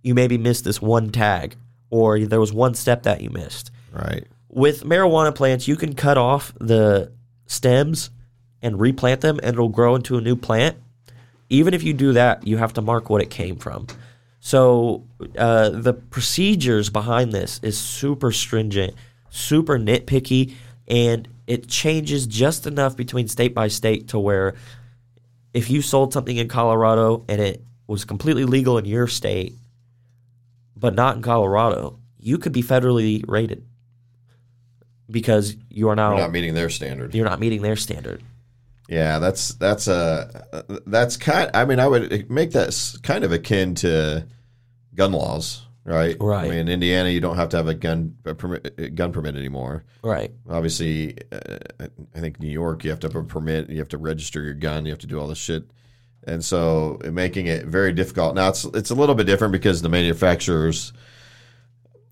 Speaker 2: you maybe missed this one tag or there was one step that you missed.
Speaker 1: Right.
Speaker 2: With marijuana plants, you can cut off the stems and replant them and it'll grow into a new plant. Even if you do that, you have to mark what it came from. So uh, the procedures behind this is super stringent, super nitpicky, and it changes just enough between state by state to where if you sold something in Colorado and it was completely legal in your state, but not in Colorado, you could be federally rated because you are now
Speaker 1: We're not meeting their standard.
Speaker 2: you're not meeting their standard.
Speaker 1: Yeah, that's that's a that's kind. I mean, I would make that kind of akin to gun laws, right?
Speaker 2: Right.
Speaker 1: I mean, in Indiana, you don't have to have a gun a permit, gun permit anymore.
Speaker 2: Right.
Speaker 1: Obviously, uh, I think New York, you have to have a permit, you have to register your gun, you have to do all this shit, and so making it very difficult. Now it's it's a little bit different because the manufacturers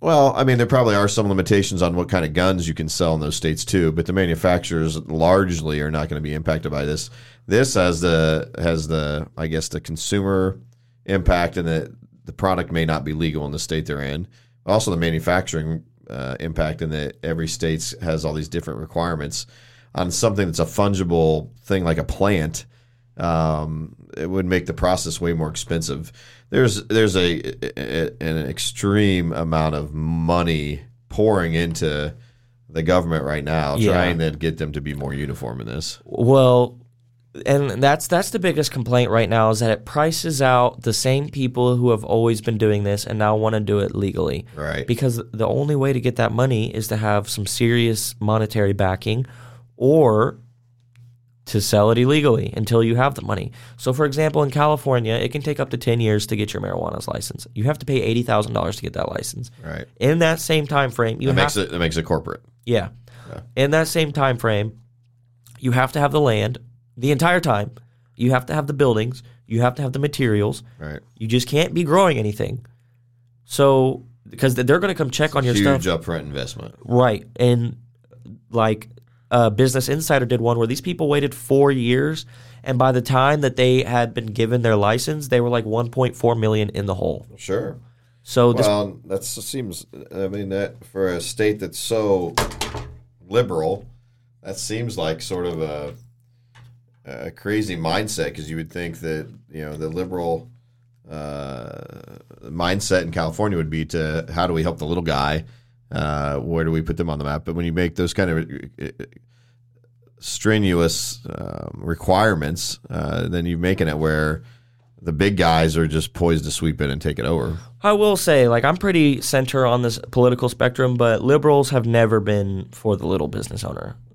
Speaker 1: Well, I mean, there probably are some limitations on what kind of guns you can sell in those states too, but the manufacturers largely are not going to be impacted by this. This has the has the I guess the consumer impact, and that the product may not be legal in the state they're in. Also, the manufacturing uh, impact, in that every state has all these different requirements on something that's a fungible thing like a plant. Um, it would make the process way more expensive. There's there's a, a an extreme amount of money pouring into the government right now,
Speaker 2: Yeah.
Speaker 1: trying to get them to be more uniform in this.
Speaker 2: Well, and that's that's the biggest complaint right now is that it prices out the same people who have always been doing this and now want to do it legally.
Speaker 1: Right.
Speaker 2: Because the only way to get that money is to have some serious monetary backing or to sell it illegally until you have the money. So for example, in California, it can take up to 10 years to get your marijuana's license. You have to pay $80,000 to get that license.
Speaker 1: Right.
Speaker 2: In that same time frame, you
Speaker 1: That
Speaker 2: have
Speaker 1: makes it that makes it corporate.
Speaker 2: yeah. In that same time frame, you have to have the land the entire time. You have to have the buildings. You have to have the materials.
Speaker 1: Right.
Speaker 2: You just can't be growing anything. So because they're going to come check on your
Speaker 1: Huge
Speaker 2: stuff,
Speaker 1: upfront investment.
Speaker 2: right? And like uh, Business Insider did one where these people waited four years, and by the time that they had been given their license, they were like 1.4 million in the hole.
Speaker 1: Sure.
Speaker 2: So this,
Speaker 1: Well, that seems. I mean, that for a state that's so liberal, that seems like sort of a, a crazy mindset because you would think that you know the liberal uh, mindset in California would be to how do we help the little guy, uh, where do we put them on the map? But when you make those kind of uh, strenuous um, requirements, uh, then you're making it where the big guys are just poised to sweep in and take it over.
Speaker 2: I will say, like, I'm pretty center on this political spectrum, but liberals have never been for the little business owner.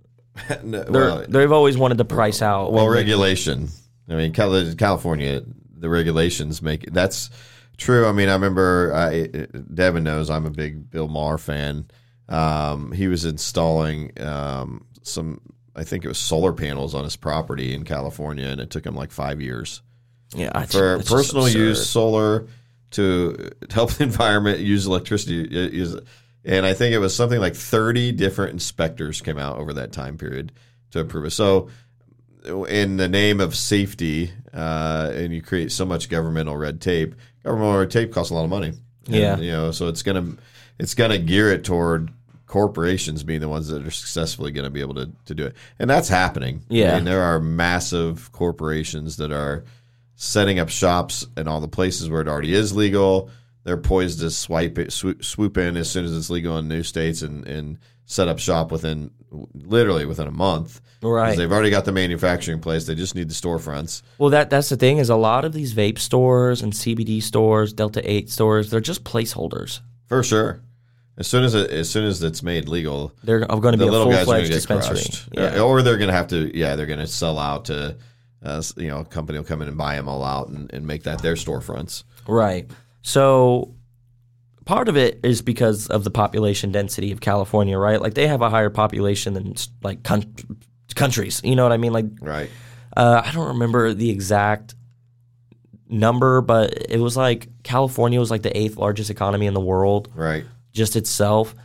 Speaker 1: No, well,
Speaker 2: they've always wanted to price out.
Speaker 1: well, regulation. I mean, California, the regulations make that's true. I mean, I remember I, Devin knows I'm a big Bill Maher fan. Um, he was installing um, some, I think it was solar panels on his property in California, and it took him like five years
Speaker 2: yeah,
Speaker 1: for personal use solar to help the environment use electricity uh, and i think it was something like 30 different inspectors came out over that time period to approve it so in the name of safety uh, and you create so much governmental red tape governmental tape costs a lot of money And,
Speaker 2: Yeah.
Speaker 1: you know so it's gonna it's gonna gear it toward corporations being the ones that are successfully going to be able to, to do it and that's happening
Speaker 2: Yeah.
Speaker 1: I mean, there are massive corporations that are setting up shops in all the places where it already is legal. They're poised to swipe it, swoop, swoop in as soon as it's legal in new states and, and set up shop within literally within a month.
Speaker 2: Right.
Speaker 1: They've already got the manufacturing place. They just need the storefronts.
Speaker 2: Well, that that's the thing is a lot of these vape stores and CBD stores, Delta Eight stores, they're just placeholders.
Speaker 1: For sure. As soon as it, as soon as it's made legal,
Speaker 2: They're going to
Speaker 1: the
Speaker 2: be a
Speaker 1: little
Speaker 2: full
Speaker 1: guys are to get
Speaker 2: dispensary.
Speaker 1: crushed.
Speaker 2: Yeah.
Speaker 1: Or they're going to have to, yeah, they're going to sell out to, uh, you know, a company will come in and buy them all out and, and make that their storefronts.
Speaker 2: Right. So part of it is because of the population density of California, right? Like they have a higher population than like coun- countries. You know what I mean? Like
Speaker 1: Right.
Speaker 2: uh, I don't remember the exact number, but it was like California was like the eighth largest economy in the world,
Speaker 1: Right.
Speaker 2: just itself.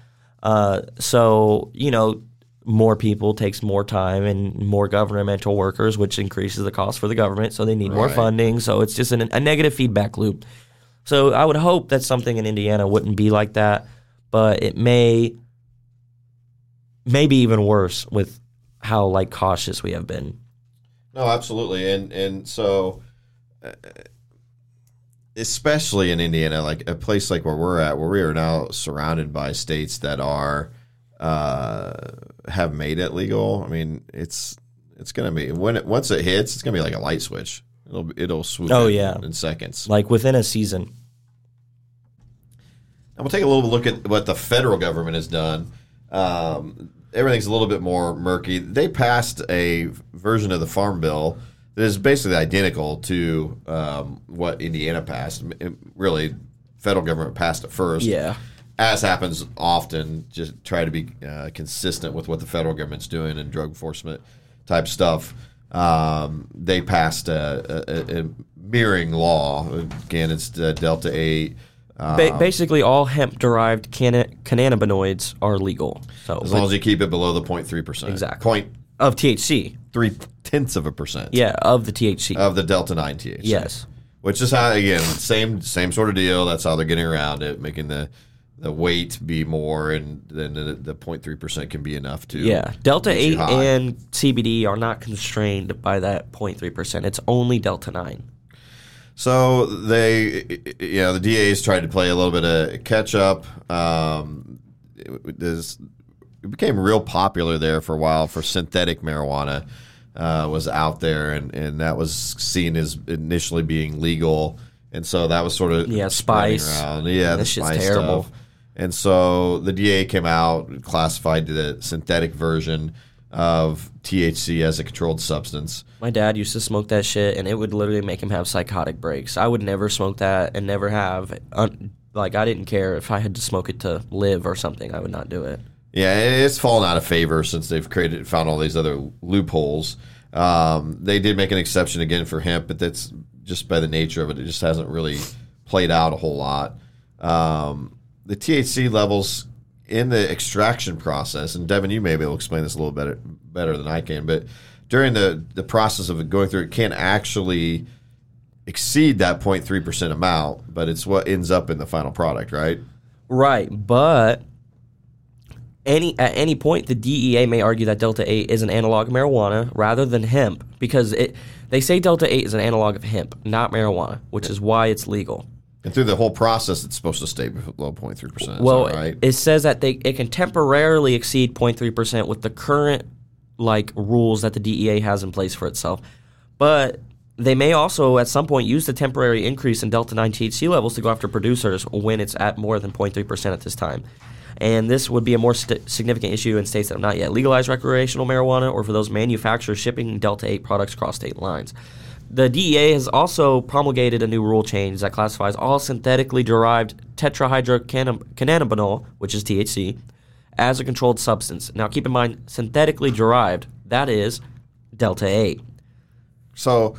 Speaker 2: Uh, so you know, more people takes more time and more governmental workers, which increases the cost for the government. So they need more funding. So it's just an, a negative feedback loop. So I would hope that something in Indiana wouldn't be like that, but it may, maybe even worse with how like cautious we have been.
Speaker 1: No, absolutely, and and so, uh, especially in Indiana, like a place like where we're at, where we are now surrounded by states that are uh, have made it legal. I mean, it's it's gonna be when it once it hits, it's gonna be like a light switch. It'll it'll swoop.
Speaker 2: Oh,
Speaker 1: in,
Speaker 2: yeah.
Speaker 1: in seconds.
Speaker 2: Like within a season.
Speaker 1: And we'll take a little look at what the federal government has done. Um, everything's a little bit more murky. They passed a version of the Farm Bill that is basically identical to um, what Indiana passed. It- really, federal government passed it first.
Speaker 2: Yeah.
Speaker 1: As happens often, just try to be uh, consistent with what the federal government's doing in drug enforcement type stuff. Um, they passed a, a, a mirroring law. Again, it's the Delta 8
Speaker 2: Ba- basically, all hemp-derived canna- cannabinoids are legal. So
Speaker 1: As long as you keep it below the 0.3 percent.
Speaker 2: Exactly.
Speaker 1: Point
Speaker 2: of THC,
Speaker 1: three tenths of a percent.
Speaker 2: yeah, of the THC.
Speaker 1: Of the delta nine THC.
Speaker 2: yes.
Speaker 1: Which is how again same same sort of deal. That's how they're getting around it, making the the weight be more, and then the, the 0.3 percent can be enough to
Speaker 2: Yeah, Delta 8 and CBD are not constrained by that 0.3%. It's only Delta 9.
Speaker 1: So they, you know, the DAs tried to play a little bit of catch up. Um, it, this, it became real popular there for a while for synthetic marijuana uh, was out there, and, and that was seen as initially being legal, and so that was sort of
Speaker 2: Yeah, spice.
Speaker 1: around. Yeah, the
Speaker 2: That
Speaker 1: spice
Speaker 2: terrible.
Speaker 1: stuff. And so the DA came out, classified the synthetic version of THC as a controlled substance.
Speaker 2: My dad used to smoke that shit, and it would literally make him have psychotic breaks. I would never smoke that and never have. Un- like, I didn't care if I had to smoke it to live or something. I would not do it.
Speaker 1: Yeah, it's fallen out of favor since they've created found all these other loopholes. Um, they did make an exception again for hemp, but that's just by the nature of it. It just hasn't really played out a whole lot. Um, the THC levels in the extraction process, and Devin, you may be able to explain this a little better better than I can, but during the the process of going through, it can actually exceed that 0.3 percent amount, but it's what ends up in the final product, right?
Speaker 2: Right, but any at any point the DEA may argue that Delta 8 is an analog of marijuana rather than hemp because it they say Delta 8 is an analog of hemp, not marijuana, which is why it's legal.
Speaker 1: And through the whole process, it's supposed to stay below 0.3 percent.
Speaker 2: Well,
Speaker 1: right?
Speaker 2: it says that they it can temporarily exceed 0.3% with the current like rules that the DEA has in place for itself. But they may also at some point use the temporary increase in delta 9 THC levels to go after producers when it's at more than 0.3% at this time. And this would be a more st- significant issue in states that have not yet legalized recreational marijuana or for those manufacturers shipping Delta 8 products across state lines. The DEA has also promulgated a new rule change that classifies all synthetically derived tetrahydrocannabinol, which is THC, as a controlled substance. Now, keep in mind, synthetically derived, that is Delta 8.
Speaker 1: so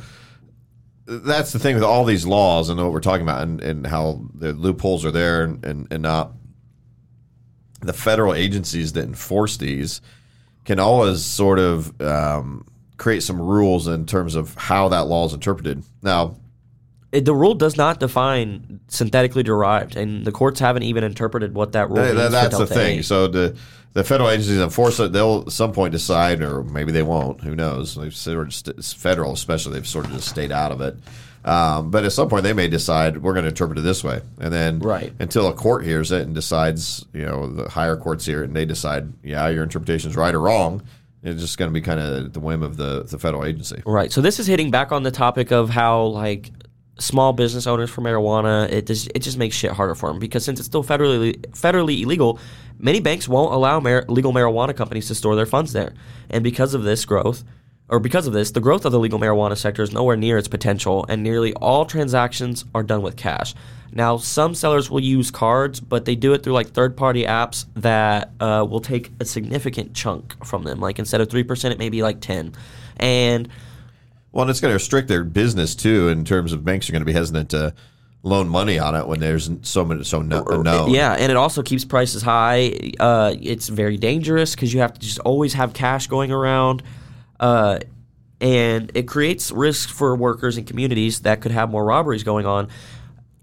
Speaker 1: that's the thing with all these laws and what we're talking about, and, and how the loopholes are there and, and, and not. The federal agencies that enforce these can always sort of um, create some rules in terms of how that law is interpreted. Now,
Speaker 2: It- the rule does not define synthetically derived, and the courts haven't even interpreted what that rule
Speaker 1: Th-
Speaker 2: means.
Speaker 1: th-
Speaker 2: for
Speaker 1: that's the thing.
Speaker 2: 8.
Speaker 1: So the the federal agencies enforce it. They'll at some point decide, or maybe they won't. Who knows? They've sort of st- federal, especially. They've sort of just stayed out of it. Um, but at some point, they may decide we're going to interpret it this way, and then
Speaker 2: Right.
Speaker 1: until a court hears it and decides, you know, the higher courts hear it and they decide, yeah, your interpretation is right or wrong. It's just going to be kind of the whim of the the federal agency.
Speaker 2: Right. So this is hitting back on the topic of how like small business owners for marijuana it just it just makes shit harder for them because since it's still federally federally illegal, many banks won't allow mar- legal marijuana companies to store their funds there, and because of this growth. Or because of this, the growth of the legal marijuana sector is nowhere near its potential, and nearly all transactions are done with cash. Now, some sellers will use cards, but they do it through like third-party apps that uh, will take a significant chunk from them. Like instead of three percent, it may be like ten, and
Speaker 1: Well, and it's going to restrict their business too, in terms of banks are going to be hesitant to loan money on it when there's so many so no, known.
Speaker 2: Yeah, and it also keeps prices high. Uh, it's very dangerous because you have to just always have cash going around, uh, and it creates risks for workers and communities that could have more robberies going on.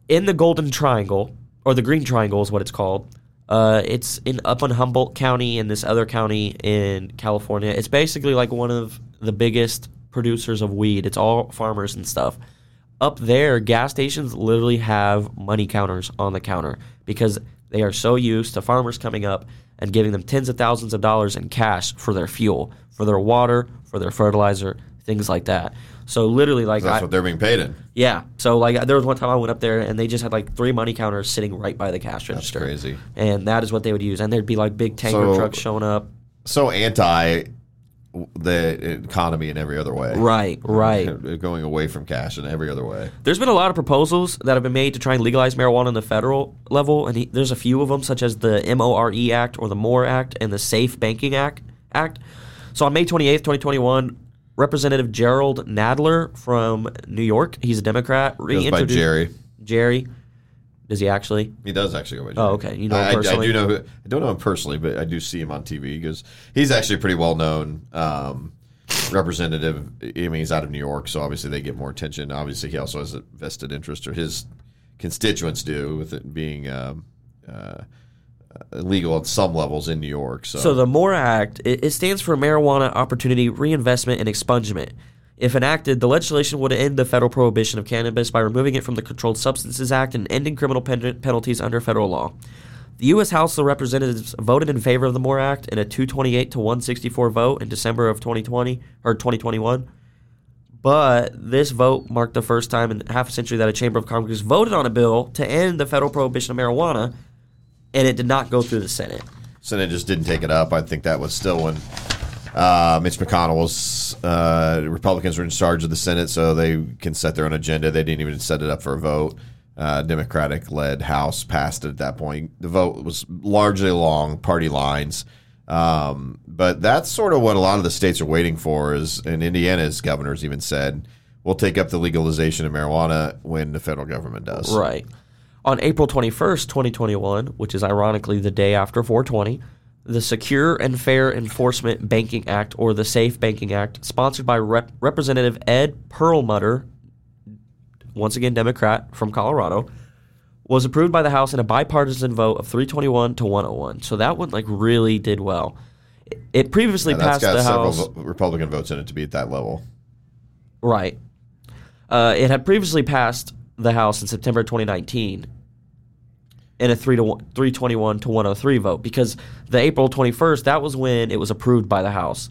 Speaker 2: In the Golden Triangle, or the Green Triangle is what it's called. Uh, it's in up in Humboldt County and this other county in California. It's basically like one of the biggest producers of weed. It's all farmers and stuff up there, gas stations literally have money counters on the counter because they are so used to farmers coming up and giving them tens of thousands of dollars in cash for their fuel, for their water, for their fertilizer, things like that. So literally, like,
Speaker 1: That's
Speaker 2: I,
Speaker 1: what they're being paid in.
Speaker 2: yeah. So like, there was one time I went up there and they just had like three money counters sitting right by the cash
Speaker 1: That's
Speaker 2: register.
Speaker 1: crazy.
Speaker 2: And that is what they would use, and there'd be like big tanker
Speaker 1: So-
Speaker 2: trucks showing up.
Speaker 1: So anti the economy in every other way.
Speaker 2: Right, right.
Speaker 1: Going away from cash in every other way.
Speaker 2: There's been a lot of proposals that have been made to try and legalize marijuana on the federal level, and he, there's a few of them, such as the MORE E Act or the MORE Act and the Safe Banking Act. Act. So on May 28th, 2021, Representative Jerrold Nadler from New York, he's a Democrat,
Speaker 1: Goes by
Speaker 2: reintroduced
Speaker 1: Jerry.
Speaker 2: Jerry. Does he actually?
Speaker 1: He does actually go by Jerry.
Speaker 2: Oh, okay. You know
Speaker 1: I, I-? I do know. Who, I don't know him personally, but I do see him on TV because he's actually a pretty well known um, representative. I mean, he's out of New York, so obviously they get more attention. Obviously, he also has a vested interest, or his constituents do, with it being um, uh, illegal at some levels in New York. So,
Speaker 2: So the MORE Act it, it stands for Marijuana Opportunity Reinvestment and Expungement. If enacted, the legislation would end the federal prohibition of cannabis by removing it from the Controlled Substances Act and ending criminal pen- penalties under federal law. The U.S. House of Representatives voted in favor of the MORE Act in a 228 to 164 vote in December of 2020 or 2021. But this vote marked the first time in half a century that a chamber of Congress voted on a bill to end the federal prohibition of marijuana, and it did not go through the Senate.
Speaker 1: Senate just didn't take it up. I think that was still when uh, Mitch McConnell's uh, Republicans were in charge of the Senate, so they can set their own agenda. They didn't even set it up for a vote. Uh, Democratic led House passed it at that point. The vote was largely along party lines. Um, but that's sort of what a lot of the states are waiting for. Is and Indiana's governors even said, "We'll take up the legalization of marijuana when the federal government does."
Speaker 2: Right. On April 21st, 2021, which is ironically the day after 420, the Secure and Fair Enforcement Banking Act, or the Safe Banking Act, sponsored by Rep- Representative Ed Perlmutter, once again Democrat from Colorado, was approved by the House in a bipartisan vote of 321 to 101. So that one like really did well. It- previously
Speaker 1: Yeah,
Speaker 2: passed the House.
Speaker 1: vo- Republican votes in it to be at that level.
Speaker 2: Right. Uh, it had previously passed the House in September 2019 in a three to one, 321 to 103 vote because the April 21st that was when it was approved by the House.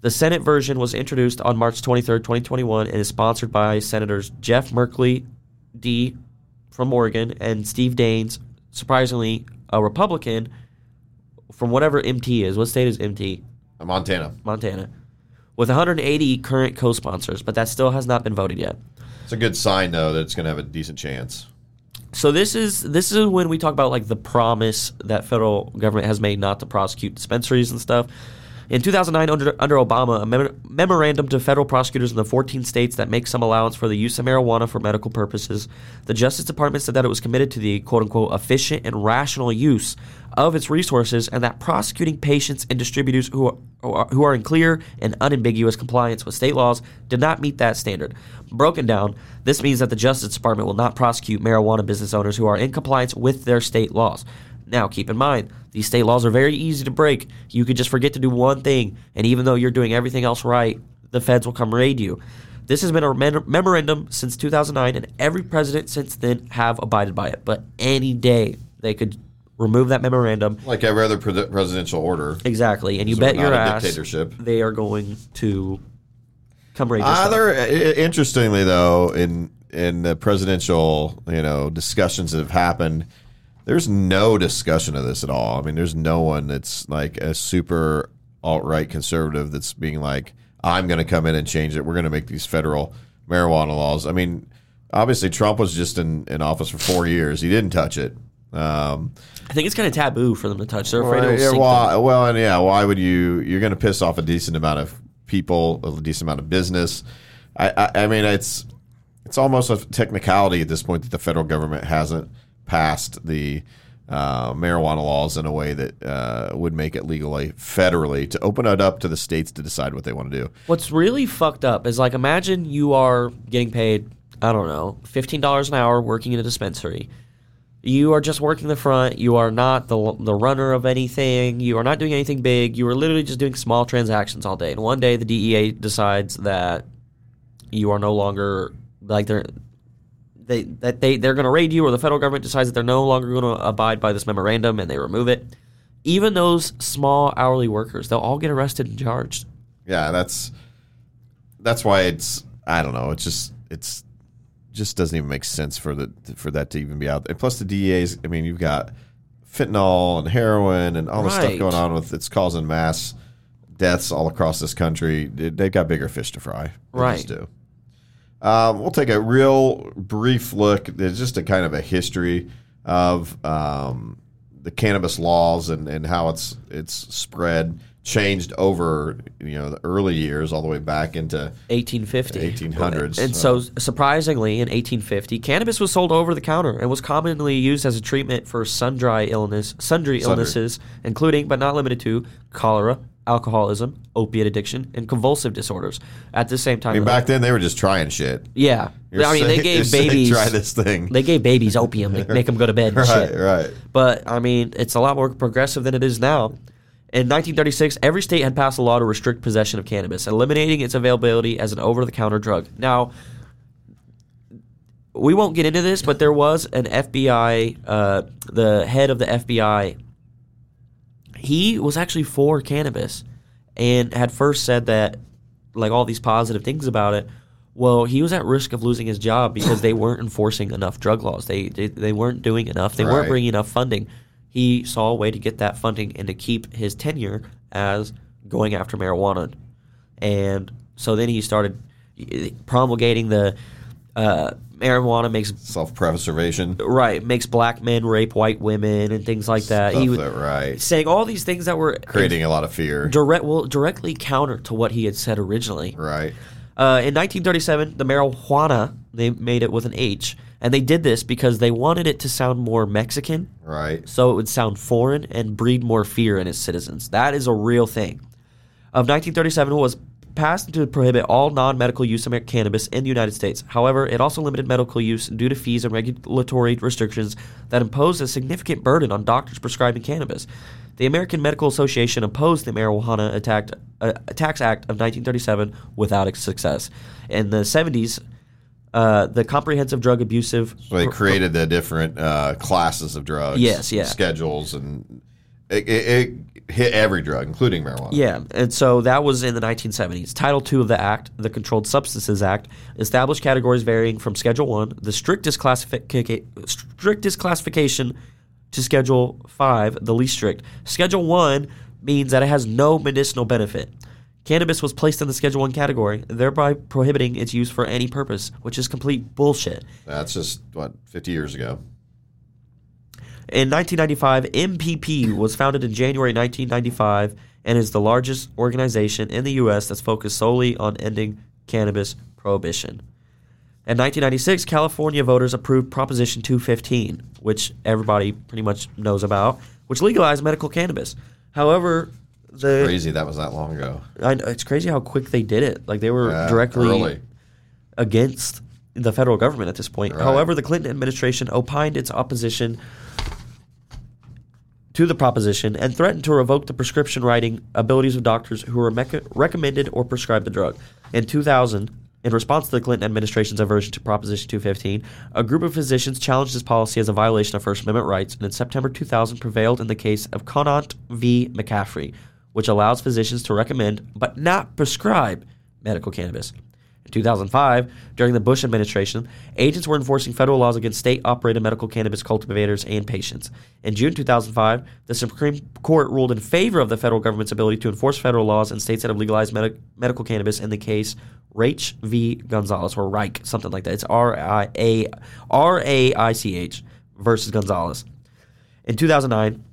Speaker 2: The Senate version was introduced on March 23rd, 2021, and is sponsored by Senators Jeff Merkley, D, from Oregon, and Steve Daines, surprisingly a Republican from whatever MT is. What state is MT?
Speaker 1: Montana.
Speaker 2: Montana. With 180 current co-sponsors, but that still has not been voted yet.
Speaker 1: It's a good sign, though, that it's going to have a decent chance.
Speaker 2: So this is this is when we talk about like the promise that federal government has made not to prosecute dispensaries and stuff. In 2009, under, under Obama, a mem- memorandum to federal prosecutors in the 14 states that make some allowance for the use of marijuana for medical purposes, the Justice Department said that it was committed to the quote unquote efficient and rational use of its resources and that prosecuting patients and distributors who who are, who are in clear and unambiguous compliance with state laws did not meet that standard. Broken down, this means that the Justice Department will not prosecute marijuana business owners who are in compliance with their state laws. Now, keep in mind, these state laws are very easy to break. You could just forget to do one thing, and even though you're doing everything else right, the feds will come raid you. This has been a memorandum since 2009, and every president since then have abided by it. But any day they could remove that memorandum.
Speaker 1: Like every other pre- presidential order.
Speaker 2: Exactly, and you
Speaker 1: So
Speaker 2: bet your ass
Speaker 1: dictatorship.
Speaker 2: they are going to come raid. your uh, stuff.
Speaker 1: Other uh, interestingly, though, in in the presidential you know discussions that have happened, there's no discussion of this at all. I mean, there's no one that's like a super alt right conservative that's being like, I'm going to come in and change it. We're going to make these federal marijuana laws. I mean, obviously Trump was just in, in office for four years. He didn't touch it. Um,
Speaker 2: I think it's kind of taboo for them to touch. They're afraid
Speaker 1: well,
Speaker 2: it'll
Speaker 1: yeah,
Speaker 2: them.
Speaker 1: well, and yeah, why would you? You're going to piss off a decent amount of people, a decent amount of business. I, I, I mean, it's it's almost a technicality at this point that the federal government hasn't passed the uh, marijuana laws in a way that uh, would make it legally federally to open it up to the states to decide what they want to do.
Speaker 2: What's really fucked up is like imagine you are getting paid, I don't know, fifteen dollars an hour working in a dispensary. You are just working the front. You are not the the runner of anything. You are not doing anything big. You are literally just doing small transactions all day. And one day the DEA decides that you are no longer like they're they that they they're going to raid you, or the federal government decides that they're no longer going to abide by this memorandum and they remove it. Even those small hourly workers, they'll all get arrested and charged.
Speaker 1: Yeah, that's that's why it's I don't know. It's just it's just doesn't even make sense for the for that to even be out there. Plus the DEA's. I mean, you've got fentanyl and heroin and all the stuff going on with it's causing mass deaths all across this country. They- They've got bigger fish to fry. They
Speaker 2: Right.
Speaker 1: just do. Um, we'll take a real brief look. There's just a kind of a history of um, the cannabis laws and, and how it's it's spread changed over you know the early years all the way back into
Speaker 2: 1850.
Speaker 1: 1800s,
Speaker 2: And so, surprisingly, in 1850, cannabis was sold over the counter and was commonly used as a treatment for sundry illness, sundry illnesses, including but not limited to cholera, alcoholism, opiate addiction, and convulsive disorders. At the same time,
Speaker 1: I mean back then they were just trying shit.
Speaker 2: yeah,
Speaker 1: You're
Speaker 2: I mean they gave babies
Speaker 1: try this thing.
Speaker 2: They gave babies opium to make them go to bed. And
Speaker 1: right,
Speaker 2: shit.
Speaker 1: right.
Speaker 2: But I mean, it's a lot more progressive than it is now. In 1936, every state had passed a law to restrict possession of cannabis, eliminating its availability as an over-the-counter drug. Now, we won't get into this, but there was an FBI, uh, the head of the FBI. He was actually for cannabis, and had first said that, like all these positive things about it. Well, he was at risk of losing his job because they weren't enforcing enough drug laws. They they, they weren't doing enough. They weren't bringing enough funding. He saw a way to get that funding and to keep his tenure as going after marijuana. And so then he started promulgating the uh, marijuana makes
Speaker 1: Self preservation.
Speaker 2: right makes black men rape white women and things like that. he was
Speaker 1: that, right.
Speaker 2: saying all these things that were
Speaker 1: Creating a lot of fear.
Speaker 2: direct well directly counter to what he had said originally.
Speaker 1: Right.
Speaker 2: Uh, in 1937, the marijuana they made it with an H, and they did this because they wanted it to sound more Mexican,
Speaker 1: Right.
Speaker 2: so it would sound foreign and breed more fear in its citizens. That is a real thing. Of 1937 was passed to prohibit all non-medical use of cannabis in the United States. However, it also limited medical use due to fees and regulatory restrictions that imposed a significant burden on doctors prescribing cannabis. The American Medical Association opposed the Marijuana Attack, uh, Tax Act of 1937 without success. In the 70s, uh, the Comprehensive Drug Abusive
Speaker 1: So they created the different uh, classes of drugs.
Speaker 2: Yes, yeah.
Speaker 1: Schedules and it, it, it hit every drug, including marijuana.
Speaker 2: Yeah, and so that was in the 1970s. Title II of the Act, the Controlled Substances Act, established categories varying from Schedule 1, the strictest, classifica- strictest classification, to Schedule 5, the least strict. Schedule 1 means that it has no medicinal benefit. Cannabis was placed in the Schedule 1 category, thereby prohibiting its use for any purpose, which is complete bullshit.
Speaker 1: That's just what fifty years ago.
Speaker 2: In 1995, MPP was founded in January 1995 and is the largest organization in the U.S. that's focused solely on ending cannabis prohibition. In 1996, California voters approved Proposition 215, which everybody pretty much knows about, which legalized medical cannabis. However, the
Speaker 1: Crazy that was that long ago.
Speaker 2: I know, it's crazy how quick they did it. Like they were
Speaker 1: Yeah,
Speaker 2: directly
Speaker 1: early.
Speaker 2: against the federal government at this point.
Speaker 1: Right.
Speaker 2: However, the Clinton administration opined its opposition to the proposition and threatened to revoke the prescription writing abilities of doctors who were recommended or prescribed the drug. In 2000, in response to the Clinton administration's aversion to Proposition 215, a group of physicians challenged this policy as a violation of First Amendment rights, and in September 2000 prevailed in the case of Conant v. McCaffrey, which allows physicians to recommend but not prescribe medical cannabis. In 2005, during the Bush administration, agents were enforcing federal laws against state operated medical cannabis cultivators and patients. In June 2005, the Supreme Court ruled in favor of the federal government's ability to enforce federal laws in states that have legalized medi- medical cannabis in the case Raich v. Gonzales, or Reich, something like that. It's R I A R A I C H versus Gonzales. In 2009,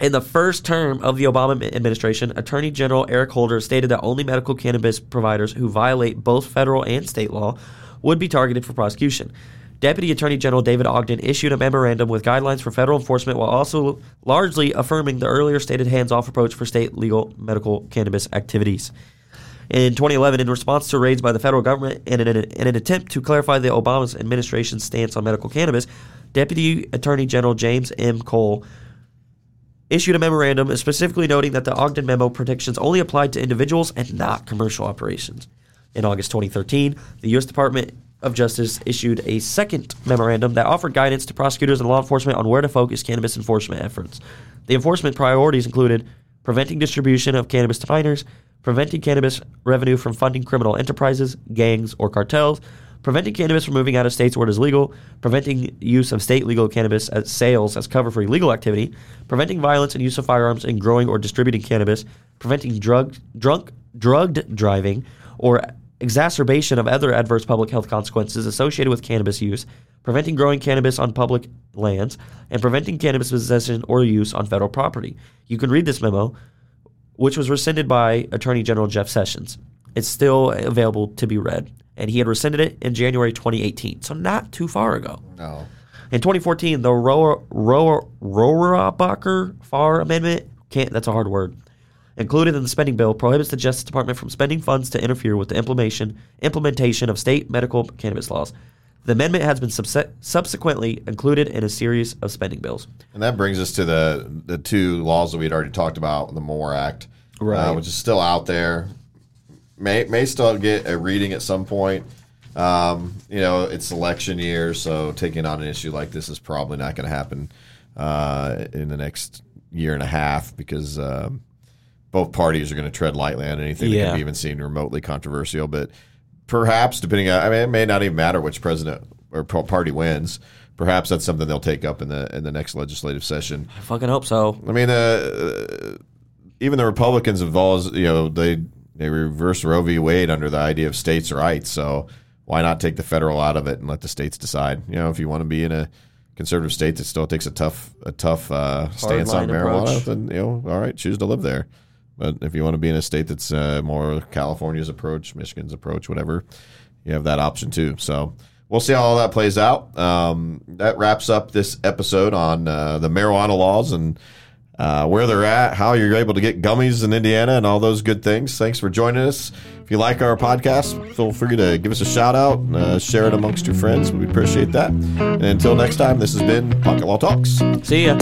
Speaker 2: in the first term of the Obama administration, Attorney General Eric Holder stated that only medical cannabis providers who violate both federal and state law would be targeted for prosecution. Deputy Attorney General David Ogden issued a memorandum with guidelines for federal enforcement while also largely affirming the earlier stated hands off approach for state legal medical cannabis activities. In 2011, in response to raids by the federal government and in an, in an attempt to clarify the Obama administration's stance on medical cannabis, Deputy Attorney General James M. Cole issued a memorandum specifically noting that the Ogden memo predictions only applied to individuals and not commercial operations. In August 2013, the U.S. Department of Justice issued a second memorandum that offered guidance to prosecutors and law enforcement on where to focus cannabis enforcement efforts. The enforcement priorities included preventing distribution of cannabis to minors, preventing cannabis revenue from funding criminal enterprises, gangs, or cartels, preventing cannabis from moving out of states where it is legal, preventing use of state legal cannabis as sales as cover for illegal activity, preventing violence and use of firearms in growing or distributing cannabis, preventing drug drunk drugged driving or exacerbation of other adverse public health consequences associated with cannabis use, preventing growing cannabis on public lands, and preventing cannabis possession or use on federal property. You can read this memo, which was rescinded by Attorney General Jeff Sessions. It's still available to be read, and he had rescinded it in January 2018, so not too far ago.
Speaker 1: No.
Speaker 2: In 2014, the Rohr Rohr Rohrabacher Farr Amendment, can't, that's a hard word, included in the spending bill, prohibits the Justice Department from spending funds to interfere with the implementation, implementation of state medical cannabis laws. The amendment has been subse- subsequently included in a series of spending bills.
Speaker 1: And that brings us to the the two laws that we had already talked about, the MORE Act,
Speaker 2: Right.
Speaker 1: uh, which is still out there. May may still get a reading at some point. Um, you know, it's election year, so taking on an issue like this is probably not going to happen uh, in the next year and a half because um, both parties are going to tread lightly on anything that
Speaker 2: Yeah.
Speaker 1: can be even seen remotely controversial. But perhaps, depending on, I mean, it may not even matter which president or party wins. Perhaps that's something they'll take up in the in the next legislative session.
Speaker 2: I fucking hope so.
Speaker 1: I mean, uh, even the Republicans always, you know, they they reversed Roe v. Wade under the idea of states' rights. So why not take the federal out of it and let the states decide? You know, if you want to be in a conservative state that still takes a tough a tough uh, stance on marijuana,
Speaker 2: approach.
Speaker 1: then you know, all right, choose to live there. But if you want to be in a state that's uh, more California's approach, Michigan's approach, whatever, you have that option too. So we'll see how all that plays out. Um, that wraps up this episode on uh, the marijuana laws and uh, where they're at, how you're able to get gummies in Indiana, and all those good things. Thanks for joining us. If you like our podcast, feel free to give us a shout out, uh, share it amongst your friends. We appreciate that. And until next time, this has been Pocket Law Talks.
Speaker 2: See ya.